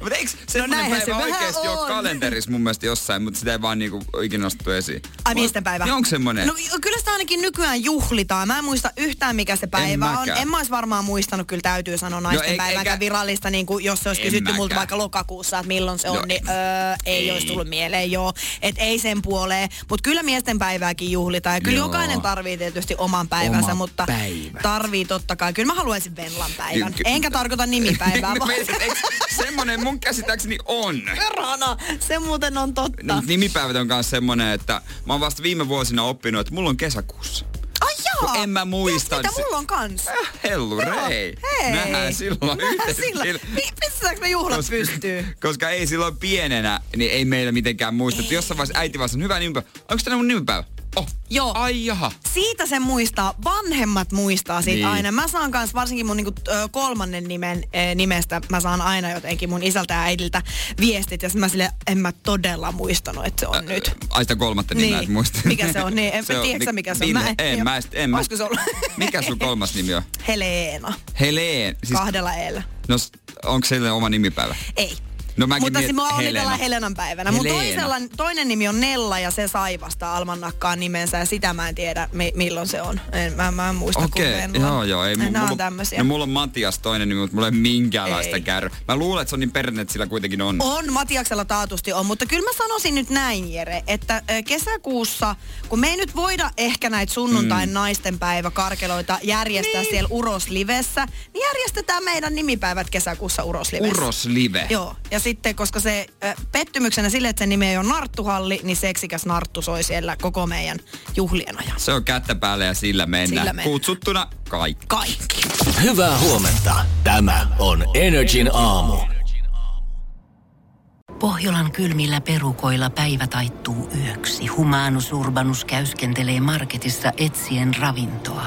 Mutta eikö semmoinen näinhän päivä se oikeasti ole on. kalenterissa mun mielestä jossain, mutta sitä ei vaan niinku ikinä nostettu esiin? Ai miesten päivä. Niin onko semmoinen? No kyllä sitä ainakin nykyään juhlitaan. Mä en muista yhtään mikä se päivä on. mäkään. En mä ois varmaan muistanut, kyllä täytyy sanoa naisten ei- päivääkään eikä- virallista, niin kuin jos se olisi En kysytty multa mäkään. vaikka lokakuussa, että milloin se on, No, niin öö, ei, ei. olisi tullut mieleen, joo. Et ei sen puoleen. Mutta kyllä miesten päivääkin juhlitaan. Ja kyllä Joo. jokainen tarvii tietysti oman päivänsä, Oma mutta päivä. tarvii totta kai. Kyllä mä haluaisin Venlan päivän. Ky- ky- Enkä tarkoita nimipäivää, vaan semmoinen mun käsittääkseni on. perhana. Se muuten on totta. Niin, nimipäivät on myös semmoinen, että mä oon vasta viime vuosina oppinut, että mulla on kesäkuussa. Ai jaa. Kun en mä muista. Mitä se- mulla on kans? Hellu Joo. rei. Hei. Nähdään silloin Nähdään silloin. Mi- Pistetäänkö me juhlat Koska- pystyyn? Koska ei silloin pienenä, niin ei meillä mitenkään muistettu. Jossain vaiheessa äiti vaan sanoi, hyvä nimipäivä. Onko tänään mun nimipäivä? Oh. Joo. Ai jaha. Siitä sen muistaa, vanhemmat muistaa siitä Niin. aina. Mä saan kans varsinkin mun niinku, kolmannen nimen ö, nimestä, mä saan aina jotenkin mun isältä ja äidiltä viestit. Ja mä sille en mä todella muistanut, että se on nyt. Ai sitä kolmatta nimeä, Niin. et muista. Mikä se on? Niin, en- tiedätkö sä, mikä se on? Ville, Mä en- en, mä, en, en, mä. Olisiko se ollut? Mikä sun kolmas nimi on? Helena. Heleen. Siis, Kahdella eellä. no, onko sille oma nimipäivä? Ei. No mäkin Mutta siis mua Helena. onnitellaan Helenan päivänä. Mun Helena. toisella, toinen nimi on Nella ja se sai vasta almanakkaan nimensä ja sitä mä en tiedä mi- milloin se on. En, mä, mä en muista Okei, Venla. joo joo. Ei, Nämä mulla, on tämmöisiä. No mulla on Matias toinen nimi, mutta mulla ei ole minkäänlaista kärry. Mä luulen, että se on niin perinne, että sillä kuitenkin on. On, Matiaksella taatusti on, mutta kyllä mä sanoisin nyt näin, Jere, että kesäkuussa, kun me ei nyt voida ehkä näitä sunnuntain mm. naistenpäivä karkeloita järjestää niin. siellä Uroslivessä, niin järjestetään meidän nimipäivät kesäkuussa Uroslivessä. Uros Live. Joo, ja sitten koska se ö, pettymyksenä sille, että sen nimi ei ole Narttuhalli, niin seksikäs Narttu soi siellä koko meidän juhlien ajan. Se on kättä päälle ja sillä mennään. Sillä mennään. Kutsuttuna kaikki. Kaikki. Hyvää huomenta. Tämä on Energin aamu. Pohjolan kylmillä perukoilla päivä taittuu yöksi. Humanus Urbanus käyskentelee marketissa etsien ravintoa.